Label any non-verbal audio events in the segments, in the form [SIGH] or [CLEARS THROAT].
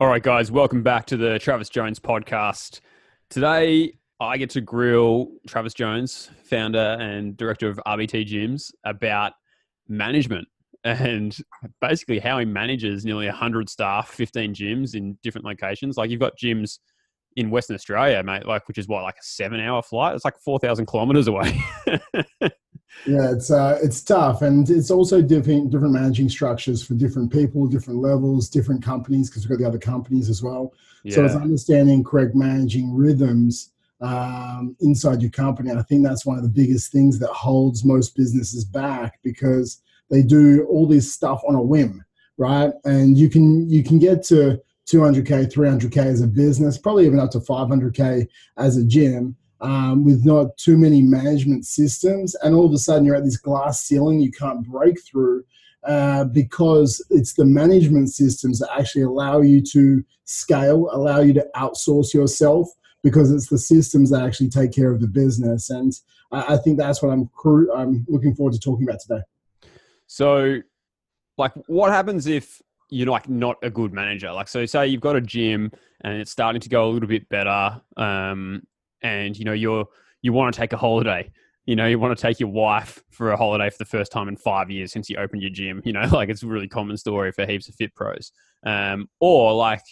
All right, guys, welcome back to the Travis Jones podcast. Today, I get to grill Travis Jones, founder and director of RBT Gyms, about management and basically how he manages nearly 100 staff, 15 gyms in different locations. Like, you've got gyms in Western Australia, mate, like which is what, like a seven hour flight? It's like 4,000 kilometers away. [LAUGHS] Yeah, it's uh, it's tough, and it's also different different managing structures for different people, different levels, different companies because we've got the other companies as well. Yeah. So it's understanding correct managing rhythms um, inside your company. And I think that's one of the biggest things that holds most businesses back because they do all this stuff on a whim, right? And you can you can get to 200k, 300k as a business, probably even up to 500k as a gym um, with not too many management systems, and all of a sudden you're at this glass ceiling you can't break through uh, because it's the management systems that actually allow you to scale, allow you to outsource yourself because it's the systems that actually take care of the business. And I, I think that's what I'm I'm looking forward to talking about today. So, like, what happens if you're like not a good manager? Like, so say you've got a gym and it's starting to go a little bit better. Um, and you know you're you want to take a holiday. You know you want to take your wife for a holiday for the first time in five years since you opened your gym you know [LAUGHS] like it's a really common story for heaps of fit pros. Um, or like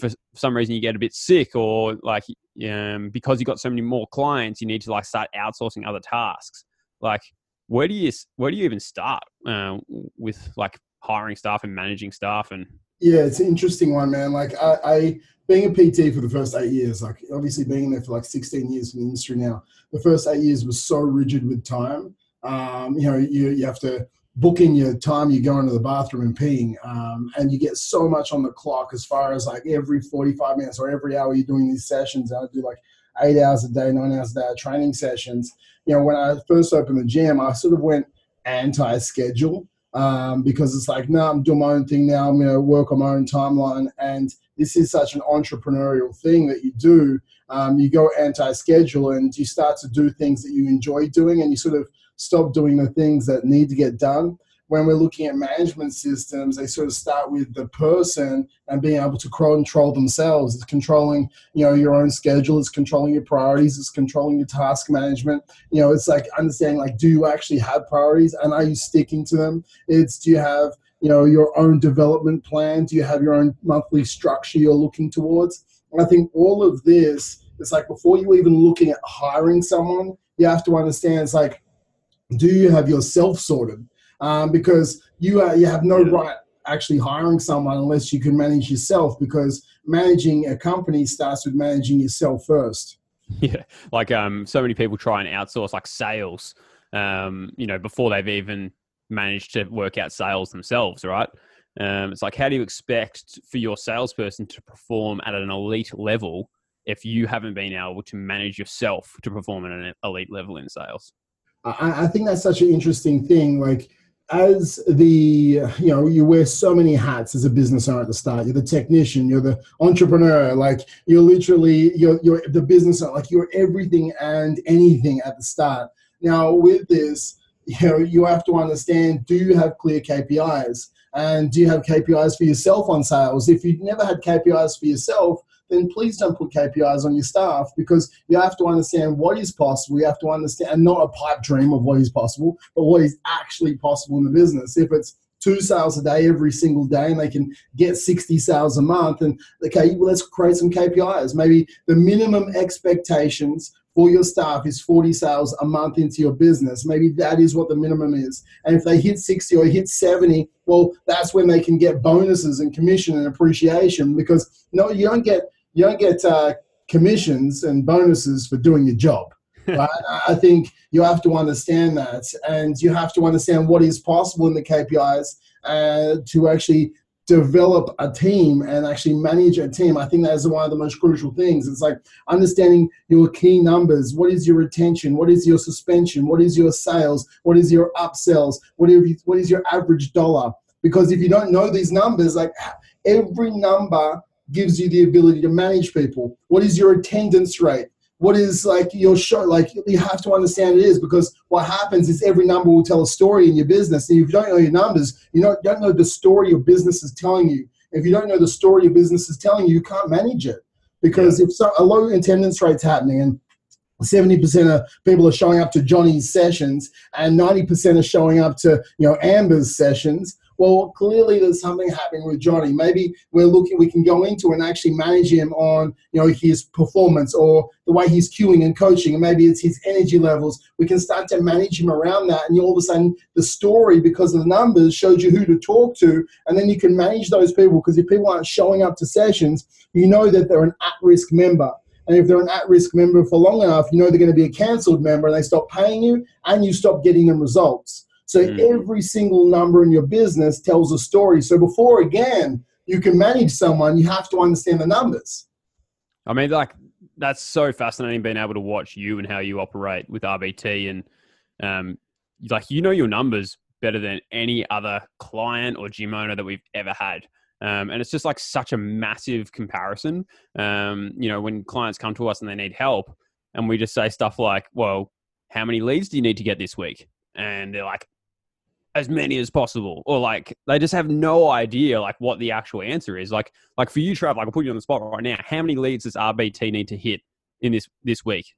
for some reason you get a bit sick or like um, because you got so many more clients you need to like start outsourcing other tasks. Like where do you where do you even start uh, with like hiring staff and managing staff and yeah it's an interesting one man. Like I, I being a PT for the first eight years, like obviously being there for like 16 years in the industry now, the first eight years was so rigid with time. Um, you know, you, you have to book in your time you go into the bathroom and peeing, um, and you get so much on the clock as far as like every 45 minutes or every hour you're doing these sessions. I do like eight hours a day, nine hours a day training sessions. You know, when I first opened the gym, I sort of went anti-schedule um, because it's like, no, I'm doing my own thing now. I'm going to work on my own timeline. And this is such an entrepreneurial thing that you do. Um, you go anti schedule and you start to do things that you enjoy doing and you sort of stop doing the things that need to get done when we're looking at management systems, they sort of start with the person and being able to control themselves. It's controlling, you know, your own schedule. It's controlling your priorities. It's controlling your task management. You know, it's like understanding, like, do you actually have priorities and are you sticking to them? It's do you have, you know, your own development plan? Do you have your own monthly structure you're looking towards? And I think all of this, is like before you even looking at hiring someone, you have to understand, it's like, do you have yourself sorted? um, because you uh, you have no right actually hiring someone unless you can manage yourself because managing a company starts with managing yourself first. [LAUGHS] Yeah, like um, so many people try and outsource like sales, um, you know, before they've even managed to work out sales themselves, right? Um, it's like, how do you expect for your salesperson to perform at an elite level if you haven't been able to manage yourself to perform at an elite level in sales? I, I think that's such an interesting thing. Like, as the you know you wear so many hats as a business owner at the start you're the technician you're the entrepreneur like you're literally you're, you're the business owner like you're everything and anything at the start now with this you know you have to understand do you have clear kpis and do you have kpis for yourself on sales if you've never had kpis for yourself then please don't put KPIs on your staff because you have to understand what is possible. You have to understand, and not a pipe dream of what is possible, but what is actually possible in the business. If it's two sales a day every single day and they can get 60 sales a month and okay well, let's create some kpis maybe the minimum expectations for your staff is 40 sales a month into your business. Maybe that is what the minimum is. And if they hit 60 or hit 70, well, that's when they can get bonuses and commission and appreciation because no, you don't get you don't get uh, commissions and bonuses for doing your job. [LAUGHS] Right? I think you have to understand that, and you have to understand what is possible in the KPIs uh, to actually develop a team and actually manage a team. I think that is one of the most crucial things. It's like understanding your key numbers. What is your retention? What is your suspension? What is your sales? What is your upsells? What is, what is your average dollar? Because if you don't know these numbers, like every number gives you the ability to manage people? What is your attendance rate? What is like your show? Like you have to understand it is because what happens is every number will tell a story in your business. And if you don't know your numbers, you don't, don't know the story your business is telling you. If you don't know the story your business is telling you, you can't manage it. Because yeah. if so, a low attendance rate's happening and 70% of people are showing up to Johnny's sessions and 90% are showing up to, you know, Amber's sessions, well, clearly there's something happening with Johnny. Maybe we're looking, we can go into and actually manage him on, you know, his performance or the way he's cueing and coaching, and maybe it's his energy levels. We can start to manage him around that, and you all of a sudden the story, because of the numbers, shows you who to talk to, and then you can manage those people. Because if people aren't showing up to sessions, you know that they're an at-risk member. And if they're an at risk member for long enough, you know they're going to be a cancelled member and they stop paying you and you stop getting them results. So mm. every single number in your business tells a story. So before again you can manage someone, you have to understand the numbers. I mean, like that's so fascinating being able to watch you and how you operate with RBT and um, like you know your numbers better than any other client or gym owner that we've ever had. Um, and it's just like such a massive comparison. Um, you know, when clients come to us and they need help, and we just say stuff like, "Well, how many leads do you need to get this week?" And they're like, as many as possible or like they just have no idea like what the actual answer is like like for you trav like i'll put you on the spot right now how many leads does rbt need to hit in this this week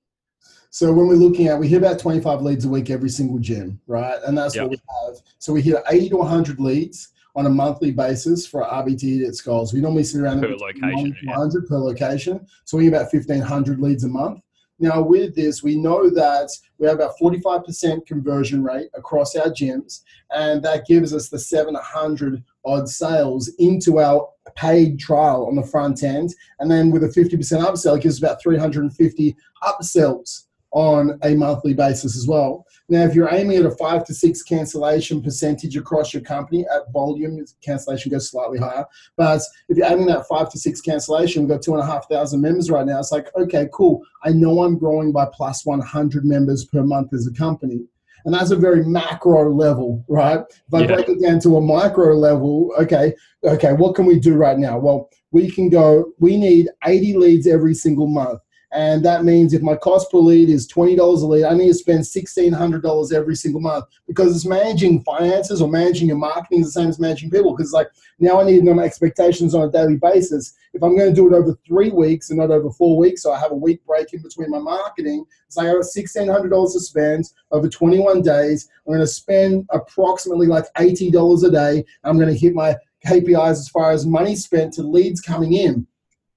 so when we're looking at we hit about 25 leads a week every single gym right and that's yep. what we have so we hit 80 to 100 leads on a monthly basis for RBT at goals. We normally sit around per location, 100 yeah. per location. So we get about 1,500 leads a month. Now, with this, we know that we have about 45% conversion rate across our gyms, and that gives us the 700 odd sales into our paid trial on the front end. And then with a 50% upsell, it gives us about 350 upsells on a monthly basis as well. Now, if you're aiming at a five to six cancellation percentage across your company at volume, cancellation goes slightly higher. But if you're aiming at five to six cancellation, we've got two and a half thousand members right now. It's like, okay, cool. I know I'm growing by plus 100 members per month as a company. And that's a very macro level, right? If I yeah. break it down to a micro level, okay, okay, what can we do right now? Well, we can go, we need 80 leads every single month. And that means if my cost per lead is $20 a lead, I need to spend $1,600 every single month because it's managing finances or managing your marketing is the same as managing people. Because like now I need to know my expectations on a daily basis. If I'm going to do it over three weeks and not over four weeks, so I have a week break in between my marketing, so I have $1,600 to spend over 21 days. I'm going to spend approximately like $80 a day. I'm going to hit my KPIs as far as money spent to leads coming in.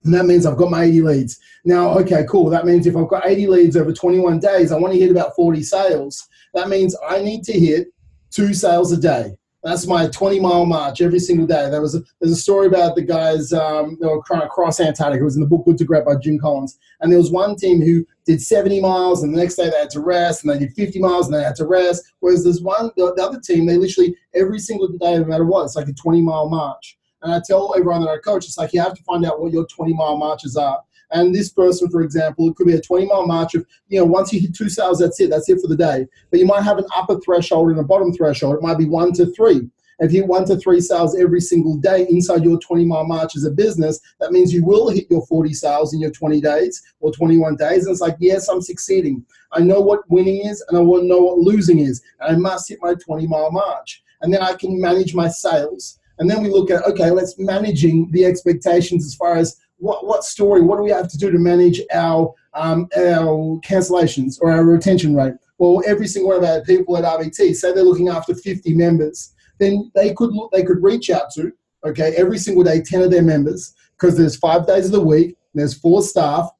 And that means I've got my 80 leads. Now, okay, cool. That means if I've got 80 leads over 21 days, I want to hit about 40 sales. That means I need to hit two sales a day. That's my 20 mile march every single day. There was a, there's a story about the guys um, that were Antarctica. It was in the book Good to Great by Jim Collins. And there was one team who did 70 miles, and the next day they had to rest, and they did 50 miles, and they had to rest. Whereas there's one, the, the other team, they literally every single day, no matter what, it's like a 20 mile march. And I tell everyone that I coach, it's like you have to find out what your 20 mile marches are. And this person, for example, it could be a 20 mile march of, you know, once you hit two sales, that's it, that's it for the day. But you might have an upper threshold and a bottom threshold. It might be one to three. If you hit one to three sales every single day inside your 20 mile march as a business, that means you will hit your 40 sales in your 20 days or 21 days. And it's like, yes, I'm succeeding. I know what winning is and I to know what losing is. And I must hit my 20 mile march. And then I can manage my sales and then we look at, okay, let's managing the expectations as far as what, what story, what do we have to do to manage our, um, our cancellations or our retention rate? Well, every single one of our people at RBT, say they're looking after 50 members, then they could look, they could reach out to, okay, every single day, 10 of their members, because there's five days of the week, there's four staff,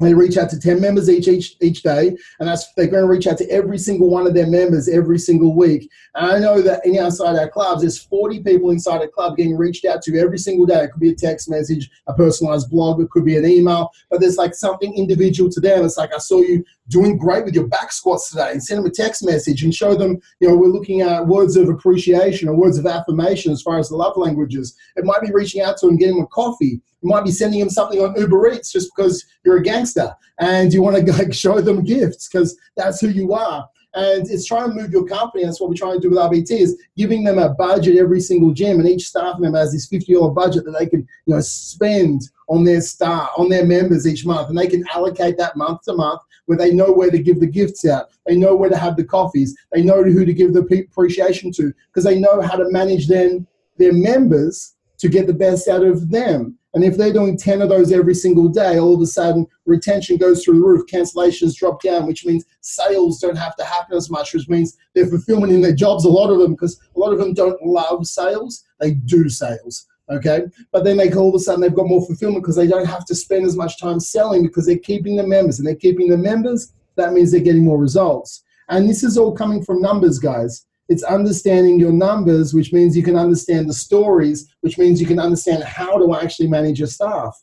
they reach out to 10 members each each each day, and that's they're going to reach out to every single one of their members every single week. And I know that in outside our clubs, there's 40 people inside a club getting reached out to every single day. It could be a text message, a personalized blog, it could be an email, but there's like something individual to them. It's like I saw you doing great with your back squats today, and send them a text message and show them, you know, we're looking at words of appreciation or words of affirmation as far as the love languages. It might be reaching out to them, getting them a coffee you might be sending them something on Uber Eats just because you're a gangster and you want to like show them gifts because that's who you are. And it's trying to move your company. That's what we're trying to do with RBT is giving them a budget every single gym, and each staff member has this fifty dollar budget that they can you know spend on their staff on their members each month, and they can allocate that month to month where they know where to give the gifts out, they know where to have the coffees, they know who to give the appreciation to because they know how to manage then their members to get the best out of them. And if they're doing 10 of those every single day, all of a sudden retention goes through the roof, cancellations drop down, which means sales don't have to happen as much, which means their fulfillment in their jobs, a lot of them, because a lot of them don't love sales, they do sales. Okay. But then they all of a sudden they've got more fulfillment because they don't have to spend as much time selling because they're keeping the members and they're keeping the members. That means they're getting more results. And this is all coming from numbers, guys. It's understanding your numbers, which means you can understand the stories, which means you can understand how to actually manage your staff.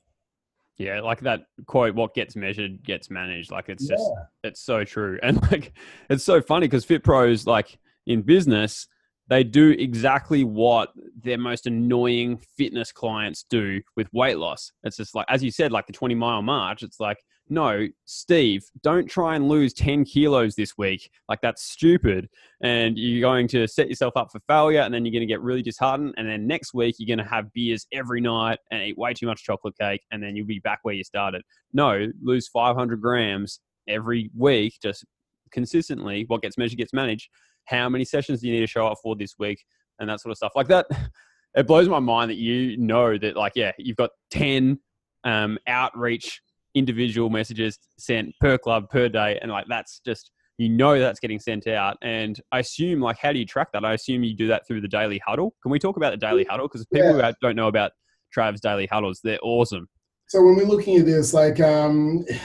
Yeah, like that quote, what gets measured gets managed. Like it's just, it's so true. [LAUGHS] And like, it's so funny because Fit Pros, like in business, they do exactly what their most annoying fitness clients do with weight loss. It's just like, as you said, like the 20 mile march, it's like, no, Steve, don't try and lose 10 kilos this week. Like, that's stupid. And you're going to set yourself up for failure, and then you're going to get really disheartened. And then next week, you're going to have beers every night and eat way too much chocolate cake, and then you'll be back where you started. No, lose 500 grams every week, just consistently. What gets measured gets managed how many sessions do you need to show up for this week and that sort of stuff like that [LAUGHS] it blows my mind that you know that like yeah you've got 10 um, outreach individual messages sent per club per day and like that's just you know that's getting sent out and i assume like how do you track that i assume you do that through the daily huddle can we talk about the daily huddle because people yeah. who don't know about trav's daily huddles they're awesome so when we're looking at this like um [LAUGHS]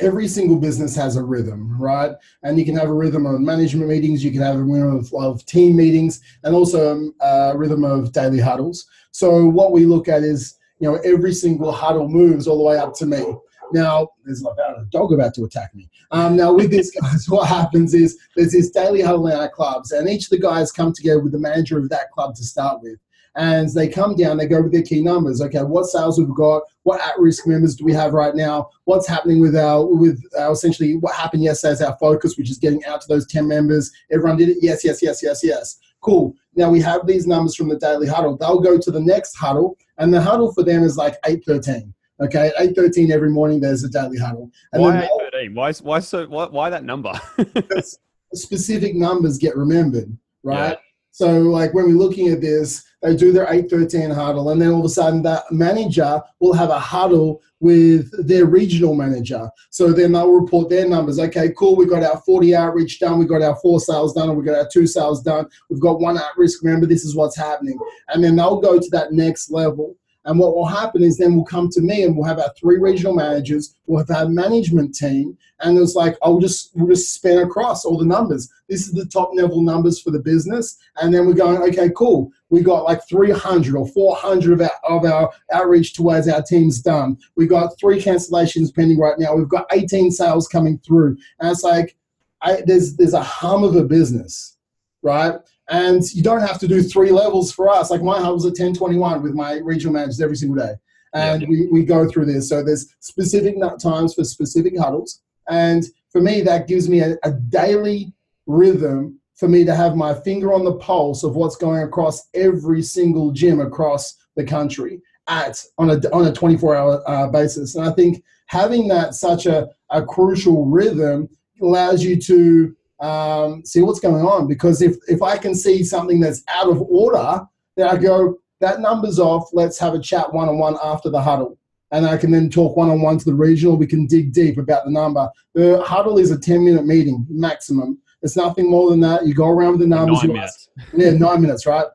every single business has a rhythm, right? And you can have a rhythm of management meetings, you can have a rhythm of, of team meetings, and also um, a rhythm of daily huddles. So what we look at is, you know, every single huddle moves all the way up to me. Now, there's like a dog about to attack me. Um, now, with this, [LAUGHS] guys, what happens is there's this daily huddle in our clubs, and each of the guys come together with the manager of that club to start with and they come down, they go with their key numbers. Okay, what sales we've got, what at-risk members do we have right now, what's happening with our with our essentially what happened yesterday is our focus, which is getting out to those 10 members. Everyone did it, yes, yes, yes, yes, yes. Cool. Now we have these numbers from the daily huddle. They'll go to the next huddle, and the huddle for them is like 813. Okay, at 8.13 every morning there's a daily huddle. And why 8.13? Why, why, so, why, why that number? [LAUGHS] specific numbers get remembered, right? Yeah. So like when we're looking at this, they do their 813 huddle, and then all of a sudden that manager will have a huddle with their regional manager. So then they'll report their numbers. Okay, cool, we got our 40 outreach done, we got our four sales done, and we got our two sales done. We've got one at risk. Remember, this is what's happening. And then they'll go to that next level. And what will happen is then we'll come to me and we'll have our three regional managers, we'll have our management team, and it's like I'll just we'll just span across all the numbers. This is the top level numbers for the business, and then we're going, okay, cool. We got like 300 or 400 of our, of our outreach towards our teams done. We got three cancellations pending right now. We've got 18 sales coming through, and it's like I, there's there's a hum of a business, right? And you don't have to do three levels for us. Like my huddle's at 1021 with my regional managers every single day. And yeah. we, we go through this. So there's specific times for specific huddles. And for me, that gives me a, a daily rhythm for me to have my finger on the pulse of what's going across every single gym across the country at on a on a 24 hour uh, basis. And I think having that such a, a crucial rhythm allows you to um, see what's going on. Because if, if I can see something that's out of order, then I go, that number's off. Let's have a chat one on one after the huddle. And I can then talk one on one to the regional. We can dig deep about the number. The huddle is a 10 minute meeting maximum. It's nothing more than that. You go around with the numbers. Nine minutes. Ask, yeah, nine minutes, right?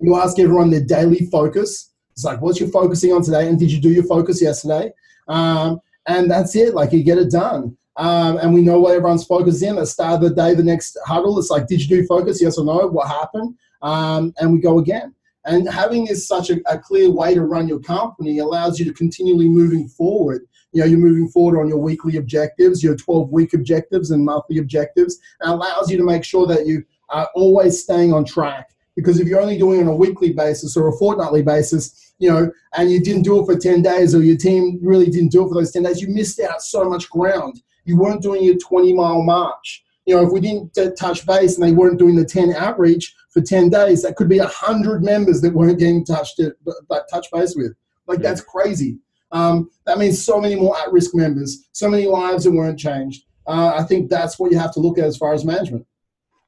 You ask everyone their daily focus. It's like, what's your focusing on today? And did you do your focus yesterday? Um, and that's it. Like, you get it done um, and we know what everyone's focused in. At the start of the day, the next huddle, it's like, did you do focus? Yes or no? What happened? Um, and we go again. And having this such a, a, clear way to run your company allows you to continually moving forward. You know, you're moving forward on your weekly objectives, your 12 week objectives and monthly objectives, and allows you to make sure that you are always staying on track. Because if you're only doing it on a weekly basis or a fortnightly basis, you know, and you didn't do it for 10 days or your team really didn't do it for those 10 days, you missed out so much ground you weren't doing your 20 mile march. You know, if we didn't touch base and they weren't doing the 10 outreach for 10 days, that could be 100 members that weren't getting touched to, touch base with. Like, yeah. that's crazy. Um, that means so many more at risk members, so many lives that weren't changed. Uh, I think that's what you have to look at as far as management.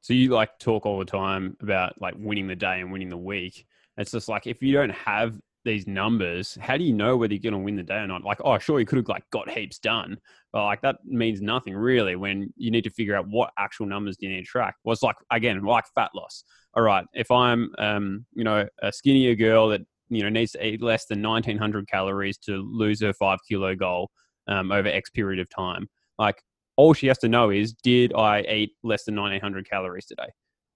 So you like talk all the time about like winning the day and winning the week. It's just like if you don't have these numbers, how do you know whether you're going to win the day or not? Like, oh, sure, you could have like got heaps done, but like that means nothing really when you need to figure out what actual numbers do you need to track. Was like again, like fat loss. All right, if I'm, um, you know, a skinnier girl that you know needs to eat less than 1900 calories to lose her five kilo goal um, over X period of time, like all she has to know is, did I eat less than 1900 calories today?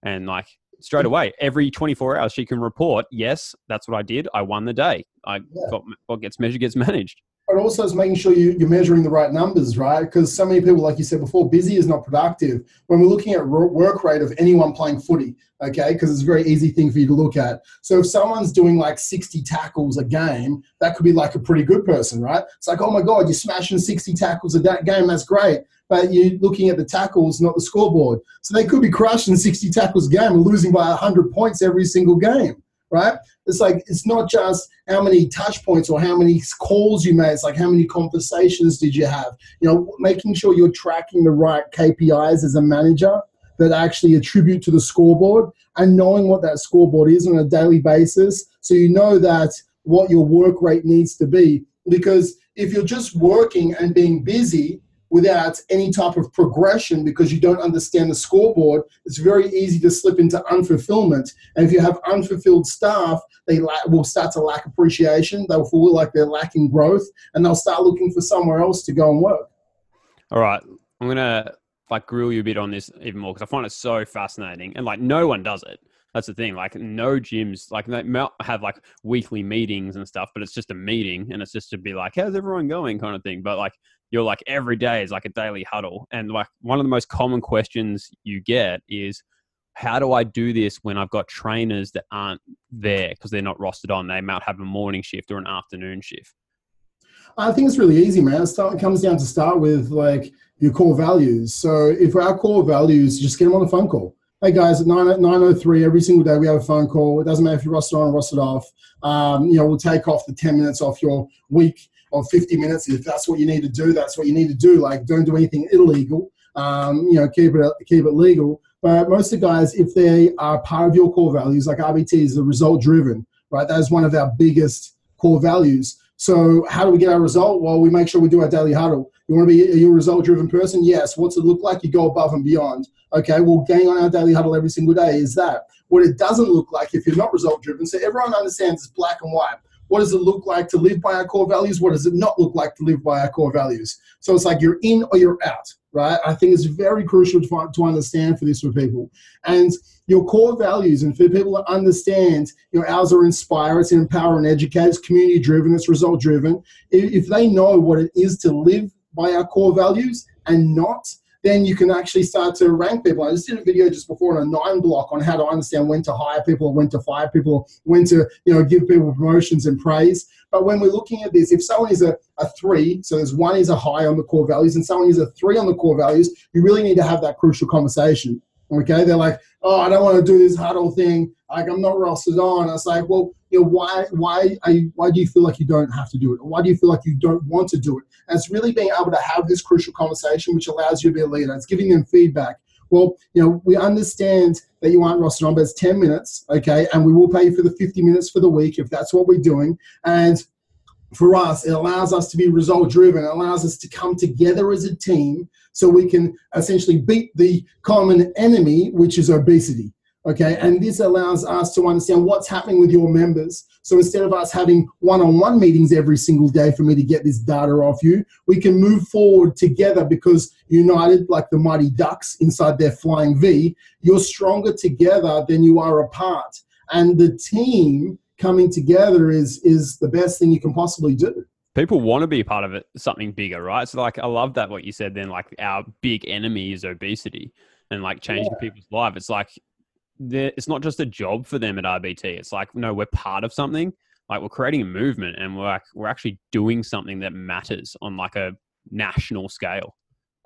And like straight away, every 24 hours, she can report, yes, that's what I did. I won the day. I yeah. got what gets measured gets [LAUGHS] managed. But also, it's making sure you, you're measuring the right numbers, right? Because so many people, like you said before, busy is not productive. When we're looking at work rate of anyone playing footy, okay, because it's a very easy thing for you to look at. So if someone's doing like 60 tackles a game, that could be like a pretty good person, right? It's like, oh my God, you're smashing 60 tackles a game. That's great but you're looking at the tackles, not the scoreboard. So they could be crushing 60 tackles a game and losing by 100 points every single game, right? It's like, it's not just how many touch points or how many calls you made. It's like, how many conversations did you have? You know, making sure you're tracking the right KPIs as a manager that actually attribute to the scoreboard and knowing what that scoreboard is on a daily basis. So you know that what your work rate needs to be. Because if you're just working and being busy, without any type of progression because you don't understand the scoreboard, it's very easy to slip into unfulfillment. And if you have unfulfilled staff, they la- will start to lack appreciation. They'll feel like they're lacking growth, and they'll start looking for somewhere else to go and work. All right, I'm gonna like grill you a bit on this even more because I find it so fascinating, and like no one does it. That's the thing. Like no gyms, like they have like weekly meetings and stuff, but it's just a meeting and it's just to be like, how's everyone going, kind of thing. But like you're like every day is like a daily huddle, and like one of the most common questions you get is, how do I do this when I've got trainers that aren't there because they're not rostered on? They might have a morning shift or an afternoon shift. I think it's really easy, man. start, It comes down to start with like your core values. So if our core values, just get them on a phone call hey guys, at 9, 9.03 every single day we have a phone call. It doesn't matter if you're rostered on or rostered off. Um, you know, we'll take off the 10 minutes off your week or 50 minutes. If that's what you need to do, that's what you need to do. Like, don't do anything illegal. Um, you know, keep it, keep it legal. But most of the guys, if they are part of your core values, like RBT is the result driven, right? That is one of our biggest core values. So how do we get our result? Well, we make sure we do our daily huddle. You want to be a result driven person? Yes. What's it look like? You go above and beyond. Okay, well, getting on our daily huddle every single day is that. What it doesn't look like if you're not result driven, so everyone understands it's black and white. What does it look like to live by our core values? What does it not look like to live by our core values? So it's like you're in or you're out, right? I think it's very crucial to, to understand for this for people. And your core values, and for people to understand, you know, ours are inspire, it's empower and educate, it's community driven, it's result driven. If they know what it is to live by our core values and not, then you can actually start to rank people. I just did a video just before on a nine block on how to understand when to hire people, when to fire people, when to you know give people promotions and praise. But when we're looking at this, if someone is a, a three, so there's one is a high on the core values and someone is a three on the core values, you really need to have that crucial conversation. Okay, they're like, oh, I don't want to do this huddle thing. Like I'm not rostered on. It's like, well, you know, why, why, are you, why do you feel like you don't have to do it? Or why do you feel like you don't want to do it? And it's really being able to have this crucial conversation, which allows you to be a leader. It's giving them feedback. Well, you know, we understand that you aren't rostered on, but it's 10 minutes, okay, and we will pay you for the 50 minutes for the week if that's what we're doing. And for us, it allows us to be result driven. It allows us to come together as a team so we can essentially beat the common enemy, which is obesity. Okay, and this allows us to understand what's happening with your members. So instead of us having one on one meetings every single day for me to get this data off you, we can move forward together because united, like the mighty ducks inside their flying V, you're stronger together than you are apart. And the team coming together is is the best thing you can possibly do. People want to be part of it something bigger right? So like i love that what you said then like our big enemy is obesity and like changing yeah. people's life. It's like it's not just a job for them at rbt it's like no we're part of something. Like we're creating a movement and we're like we're actually doing something that matters on like a national scale.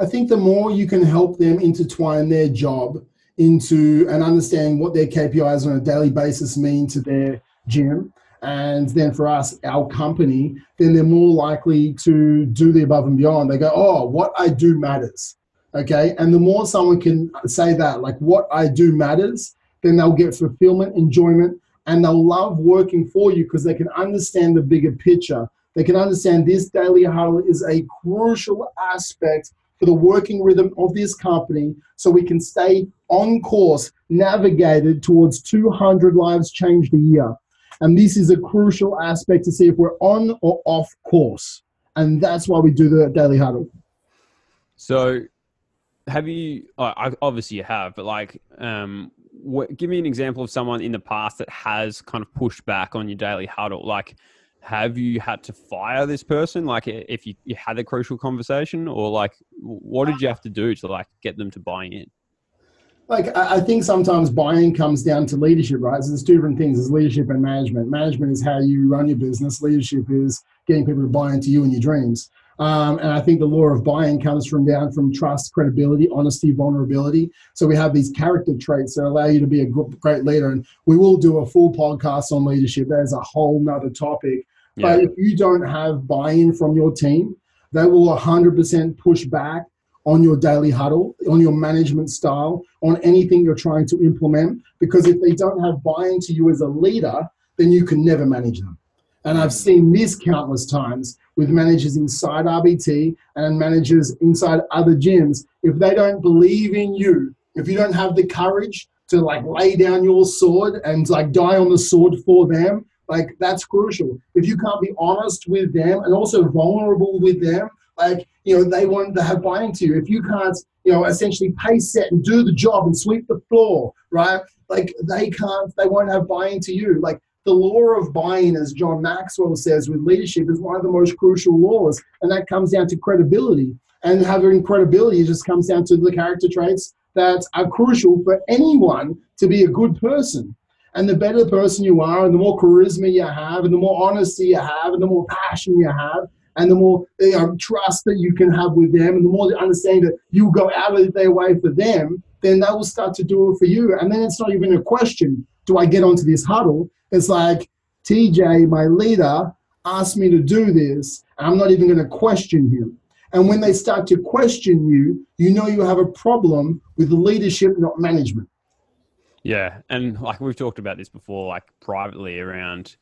I think the more you can help them intertwine their job into and understand what their kpis on a daily basis mean to their gym and then for us, our company, then they're more likely to do the above and beyond. They go, oh, what I do matters. Okay. And the more someone can say that, like what I do matters, then they'll get fulfillment, enjoyment, and they'll love working for you because they can understand the bigger picture. They can understand this daily huddle is a crucial aspect for the working rhythm of this company so we can stay on course, navigated towards 200 lives changed a year. And this is a crucial aspect to see if we're on or off course. And that's why we do the daily huddle. So, have you? Obviously, you have, but like, um, what, give me an example of someone in the past that has kind of pushed back on your daily huddle. Like, have you had to fire this person? Like, if you, you had a crucial conversation, or like, what did you have to do to like get them to buy in? Like I think sometimes buy-in comes down to leadership, right? So there's two different things: there's leadership and management. Management is how you run your business. Leadership is getting people to buy into you and your dreams. Um, and I think the law of buy-in comes from down from trust, credibility, honesty, vulnerability. So we have these character traits that allow you to be a great leader. And we will do a full podcast on leadership. That is a whole nother topic. Yeah. But if you don't have buy-in from your team, they will 100% push back on your daily huddle, on your management style, on anything you're trying to implement. Because if they don't have buy-in to you as a leader, then you can never manage them. And I've seen this countless times with managers inside RBT and managers inside other gyms. If they don't believe in you, if you don't have the courage to like lay down your sword and like die on the sword for them, like that's crucial. If you can't be honest with them and also vulnerable with them, like you know they want to have buy to you. If you can't, you know, essentially pay set and do the job and sweep the floor, right? Like they can't, they won't have buy to you. Like the law of buy-in, as John Maxwell says with leadership, is one of the most crucial laws, and that comes down to credibility. And having credibility just comes down to the character traits that are crucial for anyone to be a good person. And the better person you are, and the more charisma you have, and the more honesty you have, and the more passion you have, and the more you know, trust that you can have with them, and the more they understand that you go out of their way for them, then they will start to do it for you. And then it's not even a question: Do I get onto this huddle? It's like TJ, my leader, asked me to do this. and I'm not even going to question him. And when they start to question you, you know you have a problem with leadership, not management. Yeah, and like we've talked about this before, like privately around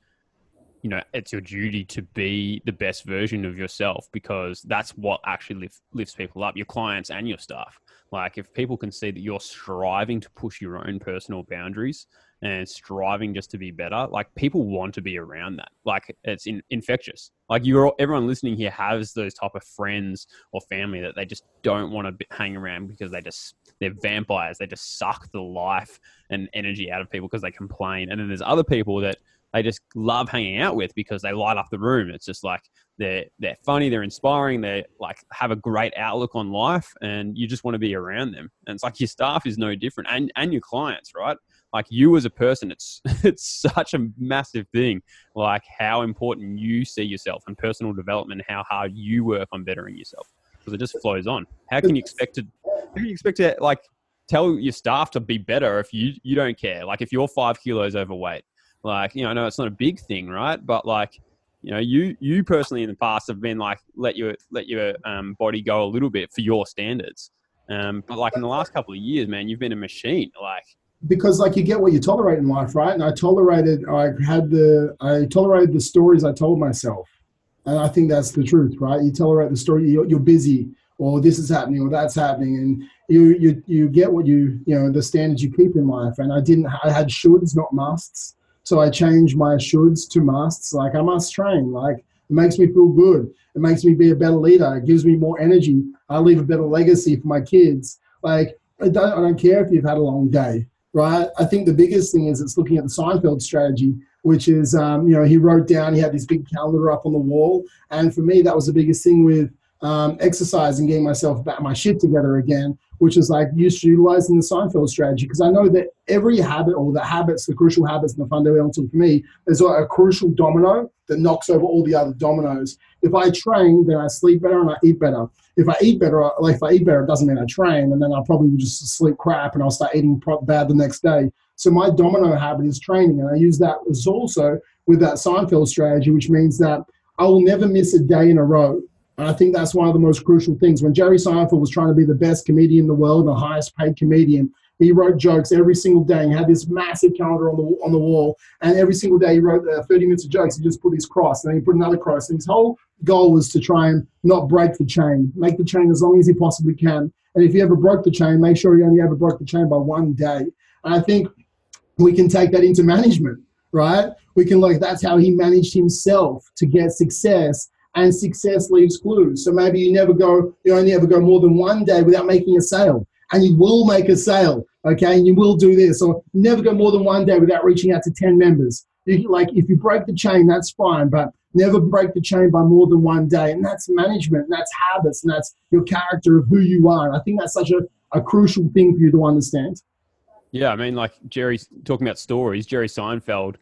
you know it's your duty to be the best version of yourself because that's what actually lift, lifts people up your clients and your staff. Like if people can see that you're striving to push your own personal boundaries and striving just to be better like people want to be around that. Like it's in, infectious. Like you're everyone listening here has those type of friends or family that they just don't want to hang around because they just they're vampires. They just suck the life and energy out of people because they complain. And then there's other people that they just love hanging out with because they light up the room. It's just like they're they're funny, they're inspiring, they like have a great outlook on life, and you just want to be around them. And it's like your staff is no different, and and your clients, right? Like you as a person, it's [LAUGHS] it's such a massive thing. Like how important you see yourself and personal development, how hard you work on bettering yourself, because it just flows on. How can you expect to? How can you expect to like? tell your staff to be better if you you don't care. Like if you're five kilos overweight, like, you know, I know it's not a big thing, right? But like, you know, you you personally in the past have been like let your let your um, body go a little bit for your standards. Um, but like in the last couple of years, man, you've been a machine. Like because like you get what you tolerate in life, right? And I tolerated, I had the, I tolerated the stories I told myself, and I think that's the truth, right? You tolerate the story. You're, you're busy, or this is happening, or that's happening, and you you you get what you you know the standards you keep in life. And I didn't. I had shoulds, not musts. So I change my shoulds to musts. Like I must train. Like it makes me feel good. It makes me be a better leader. It gives me more energy. I leave a better legacy for my kids. Like I don't, I don't care if you've had a long day, right? I think the biggest thing is it's looking at the Seinfeld strategy, which is, um, you know, he wrote down, he had this big calendar up on the wall. And for me, that was the biggest thing with um, exercise and getting myself back my shit together again, which is like used to utilizing the Seinfeld strategy. Because I know that every habit or the habits, the crucial habits and the fundamental for me, there's a crucial domino that knocks over all the other dominoes. If I train, then I sleep better and I eat better. If I eat better, like if I eat better, it doesn't mean I train, and then I'll probably just sleep crap and I'll start eating bad the next day. So my domino habit is training, and I use that as also with that Seinfeld strategy, which means that I will never miss a day in a row. And I think that's one of the most crucial things. When Jerry Seinfeld was trying to be the best comedian in the world, and the highest paid comedian, he wrote jokes every single day. He had this massive calendar on the on the wall, and every single day he wrote uh, 30 minutes of jokes. He just put his cross, and then he put another cross. And his whole goal was to try and not break the chain, make the chain as long as he possibly can. And if he ever broke the chain, make sure he only ever broke the chain by one day. And I think we can take that into management, right? We can look. That's how he managed himself to get success and success leaves clues. So maybe you never go, you only ever go more than one day without making a sale, and you will make a sale, okay? And you will do this, or never go more than one day without reaching out to 10 members. like if you break the chain, that's fine, but never break the chain by more than one day. And that's management, and that's habits, and that's your character of who you are. And I think that's such a, a crucial thing for you to understand. Yeah, I mean, like Jerry talking about stories, Jerry Seinfeld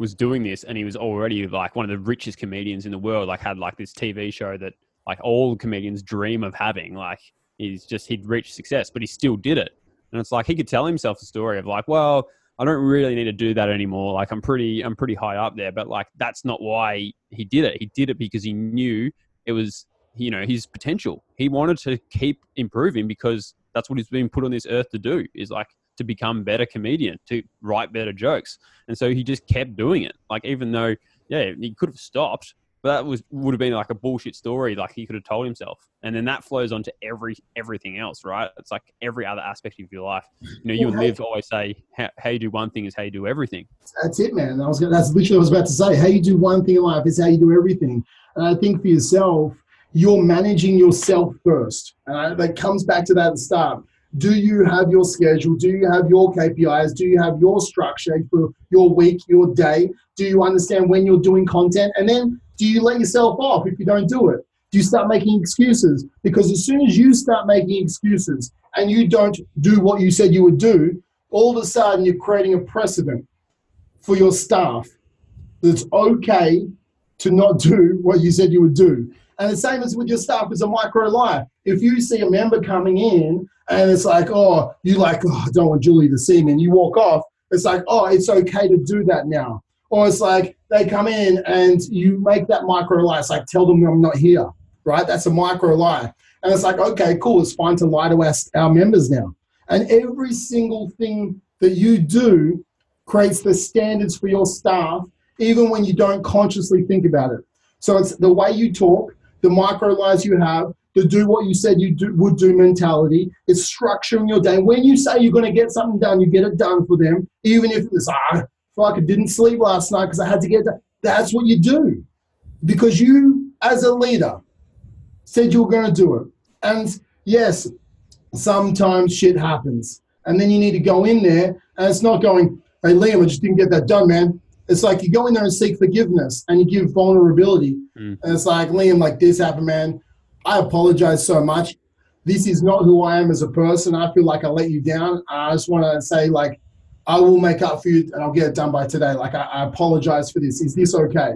was doing this and he was already like one of the richest comedians in the world like had like this tv show that like all comedians dream of having. Like he's just he'd reached success but he still did it. And it's like he could tell himself the story of like well i don't really need to do that anymore. Like i'm pretty i'm pretty high up there. But like that's not why he did it. He did it because he knew it was you know his potential. He wanted to keep improving because that's what he's been put on this earth to do is like to become better comedian, to write better jokes. And so he just kept doing it. Like even though, yeah, he could have stopped, but that was would have been like a bullshit story. Like he could have told himself, and then that flows onto every everything else, right? It's like every other aspect of your life. You know, you and Liv always say, how, how, you do one thing is how you do everything." That's it, man. I was gonna, that's literally what I was about to say. How you do one thing in life is how you do everything. And I think for yourself, you're managing yourself first, and I, that comes back to that at the start do you have your schedule? Do you have your KPIs? Do you have your structure for your week, your day? Do you understand when you're doing content? And then do you let yourself off if you don't do it? Do you start making excuses? Because as soon as you start making excuses and you don't do what you said you would do, all of a sudden you're creating a precedent for your staff that's okay to not do what you said you would do. And the same as with your staff is a micro lie. If you see a member coming in and it's like, oh, you like, oh, I don't want Julie to see me, and you walk off, it's like, oh, it's okay to do that now. Or it's like they come in and you make that micro lie. It's like, tell them I'm not here, right? That's a micro lie. And it's like, okay, cool, it's fine to lie to our, our members now. And every single thing that you do creates the standards for your staff, even when you don't consciously think about it. So it's the way you talk, the micro lies you have, the do what you said you do, would do mentality. It's structuring your day. When you say you're going to get something done, you get it done for them, even if it's, ah, fuck, I didn't sleep last night because I had to get it done. That's what you do because you, as a leader, said you were going to do it. And yes, sometimes shit happens. And then you need to go in there, and it's not going, hey, Liam, I just didn't get that done, man. It's like you go in there and seek forgiveness and you give vulnerability. Mm. And it's like, Liam, like this happened, man. I apologize so much. This is not who I am as a person. I feel like I let you down. I just want to say, like, I will make up for you and I'll get it done by today. Like, I, I apologize for this. Is this okay?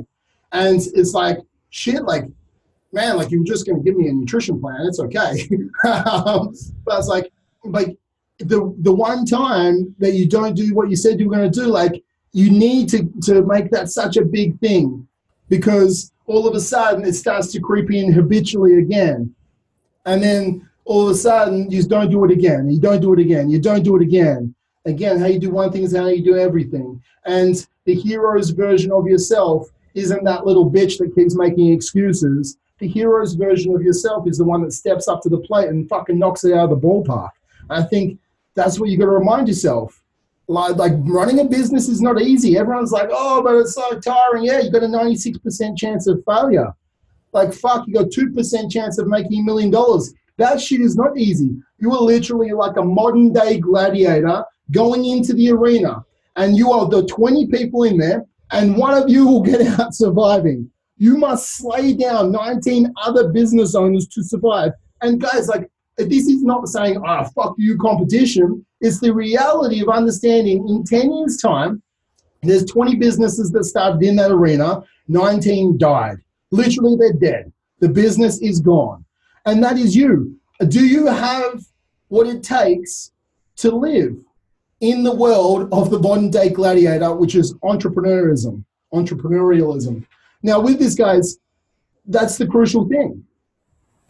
And it's like, shit, like, man, like, you were just going to give me a nutrition plan. It's okay. [LAUGHS] um, but it's like, like, the, the one time that you don't do what you said you were going to do, like, you need to, to make that such a big thing because all of a sudden it starts to creep in habitually again. And then all of a sudden you don't do it again. You don't do it again. You don't do it again. Again, how you do one thing is how you do everything. And the hero's version of yourself isn't that little bitch that keeps making excuses. The hero's version of yourself is the one that steps up to the plate and fucking knocks it out of the ballpark. I think that's what you got to remind yourself like, like running a business is not easy. Everyone's like, oh, but it's so tiring. Yeah, you got a 96% chance of failure. Like, fuck, you got 2% chance of making a million dollars. That shit is not easy. You are literally like a modern day gladiator going into the arena, and you are the 20 people in there, and one of you will get [LAUGHS] out surviving. You must slay down 19 other business owners to survive. And guys, like, this is not saying, ah, oh, fuck you, competition. It's the reality of understanding in 10 years' time, there's 20 businesses that started in that arena, 19 died. Literally, they're dead. The business is gone. And that is you. Do you have what it takes to live in the world of the modern day gladiator, which is entrepreneurism, entrepreneurialism? Now, with this, guys, that's the crucial thing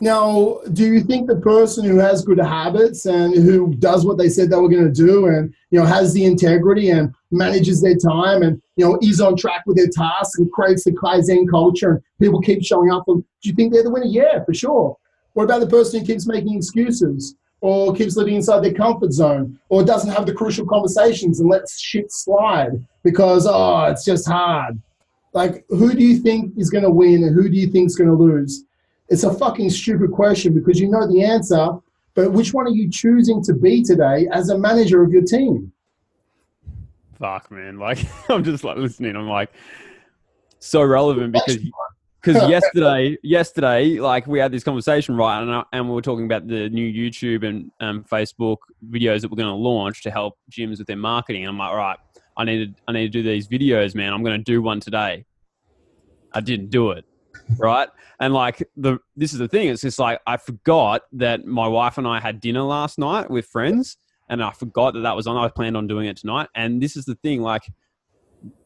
Now, do you think the person who has good habits and who does what they said they were going to do and you know has the integrity and manages their time and you know is on track with their tasks and creates the Kaizen culture and people keep showing up, do you think they're the winner? Yeah, for sure. What about the person who keeps making excuses or keeps living inside their comfort zone or doesn't have the crucial conversations and lets shit slide because oh, it's just hard? Like, who do you think is going to win and who do you think is going to lose? It's a fucking stupid question because you know the answer, but which one are you choosing to be today as a manager of your team? Fuck, man. Like, [LAUGHS] I'm just like listening. I'm like, so relevant because because [LAUGHS] yesterday, yesterday, like we had this conversation, right? And, I, and we were talking about the new YouTube and um, Facebook videos that we're going to launch to help gyms with their marketing. And I'm like, all right, I need to, I need to do these videos, man. I'm going to do one today. I didn't do it right? And like the this is the thing. It's just like I forgot that my wife and I had dinner last night with friends, and I forgot that that was on. I planned on doing it tonight, and this is the thing. Like,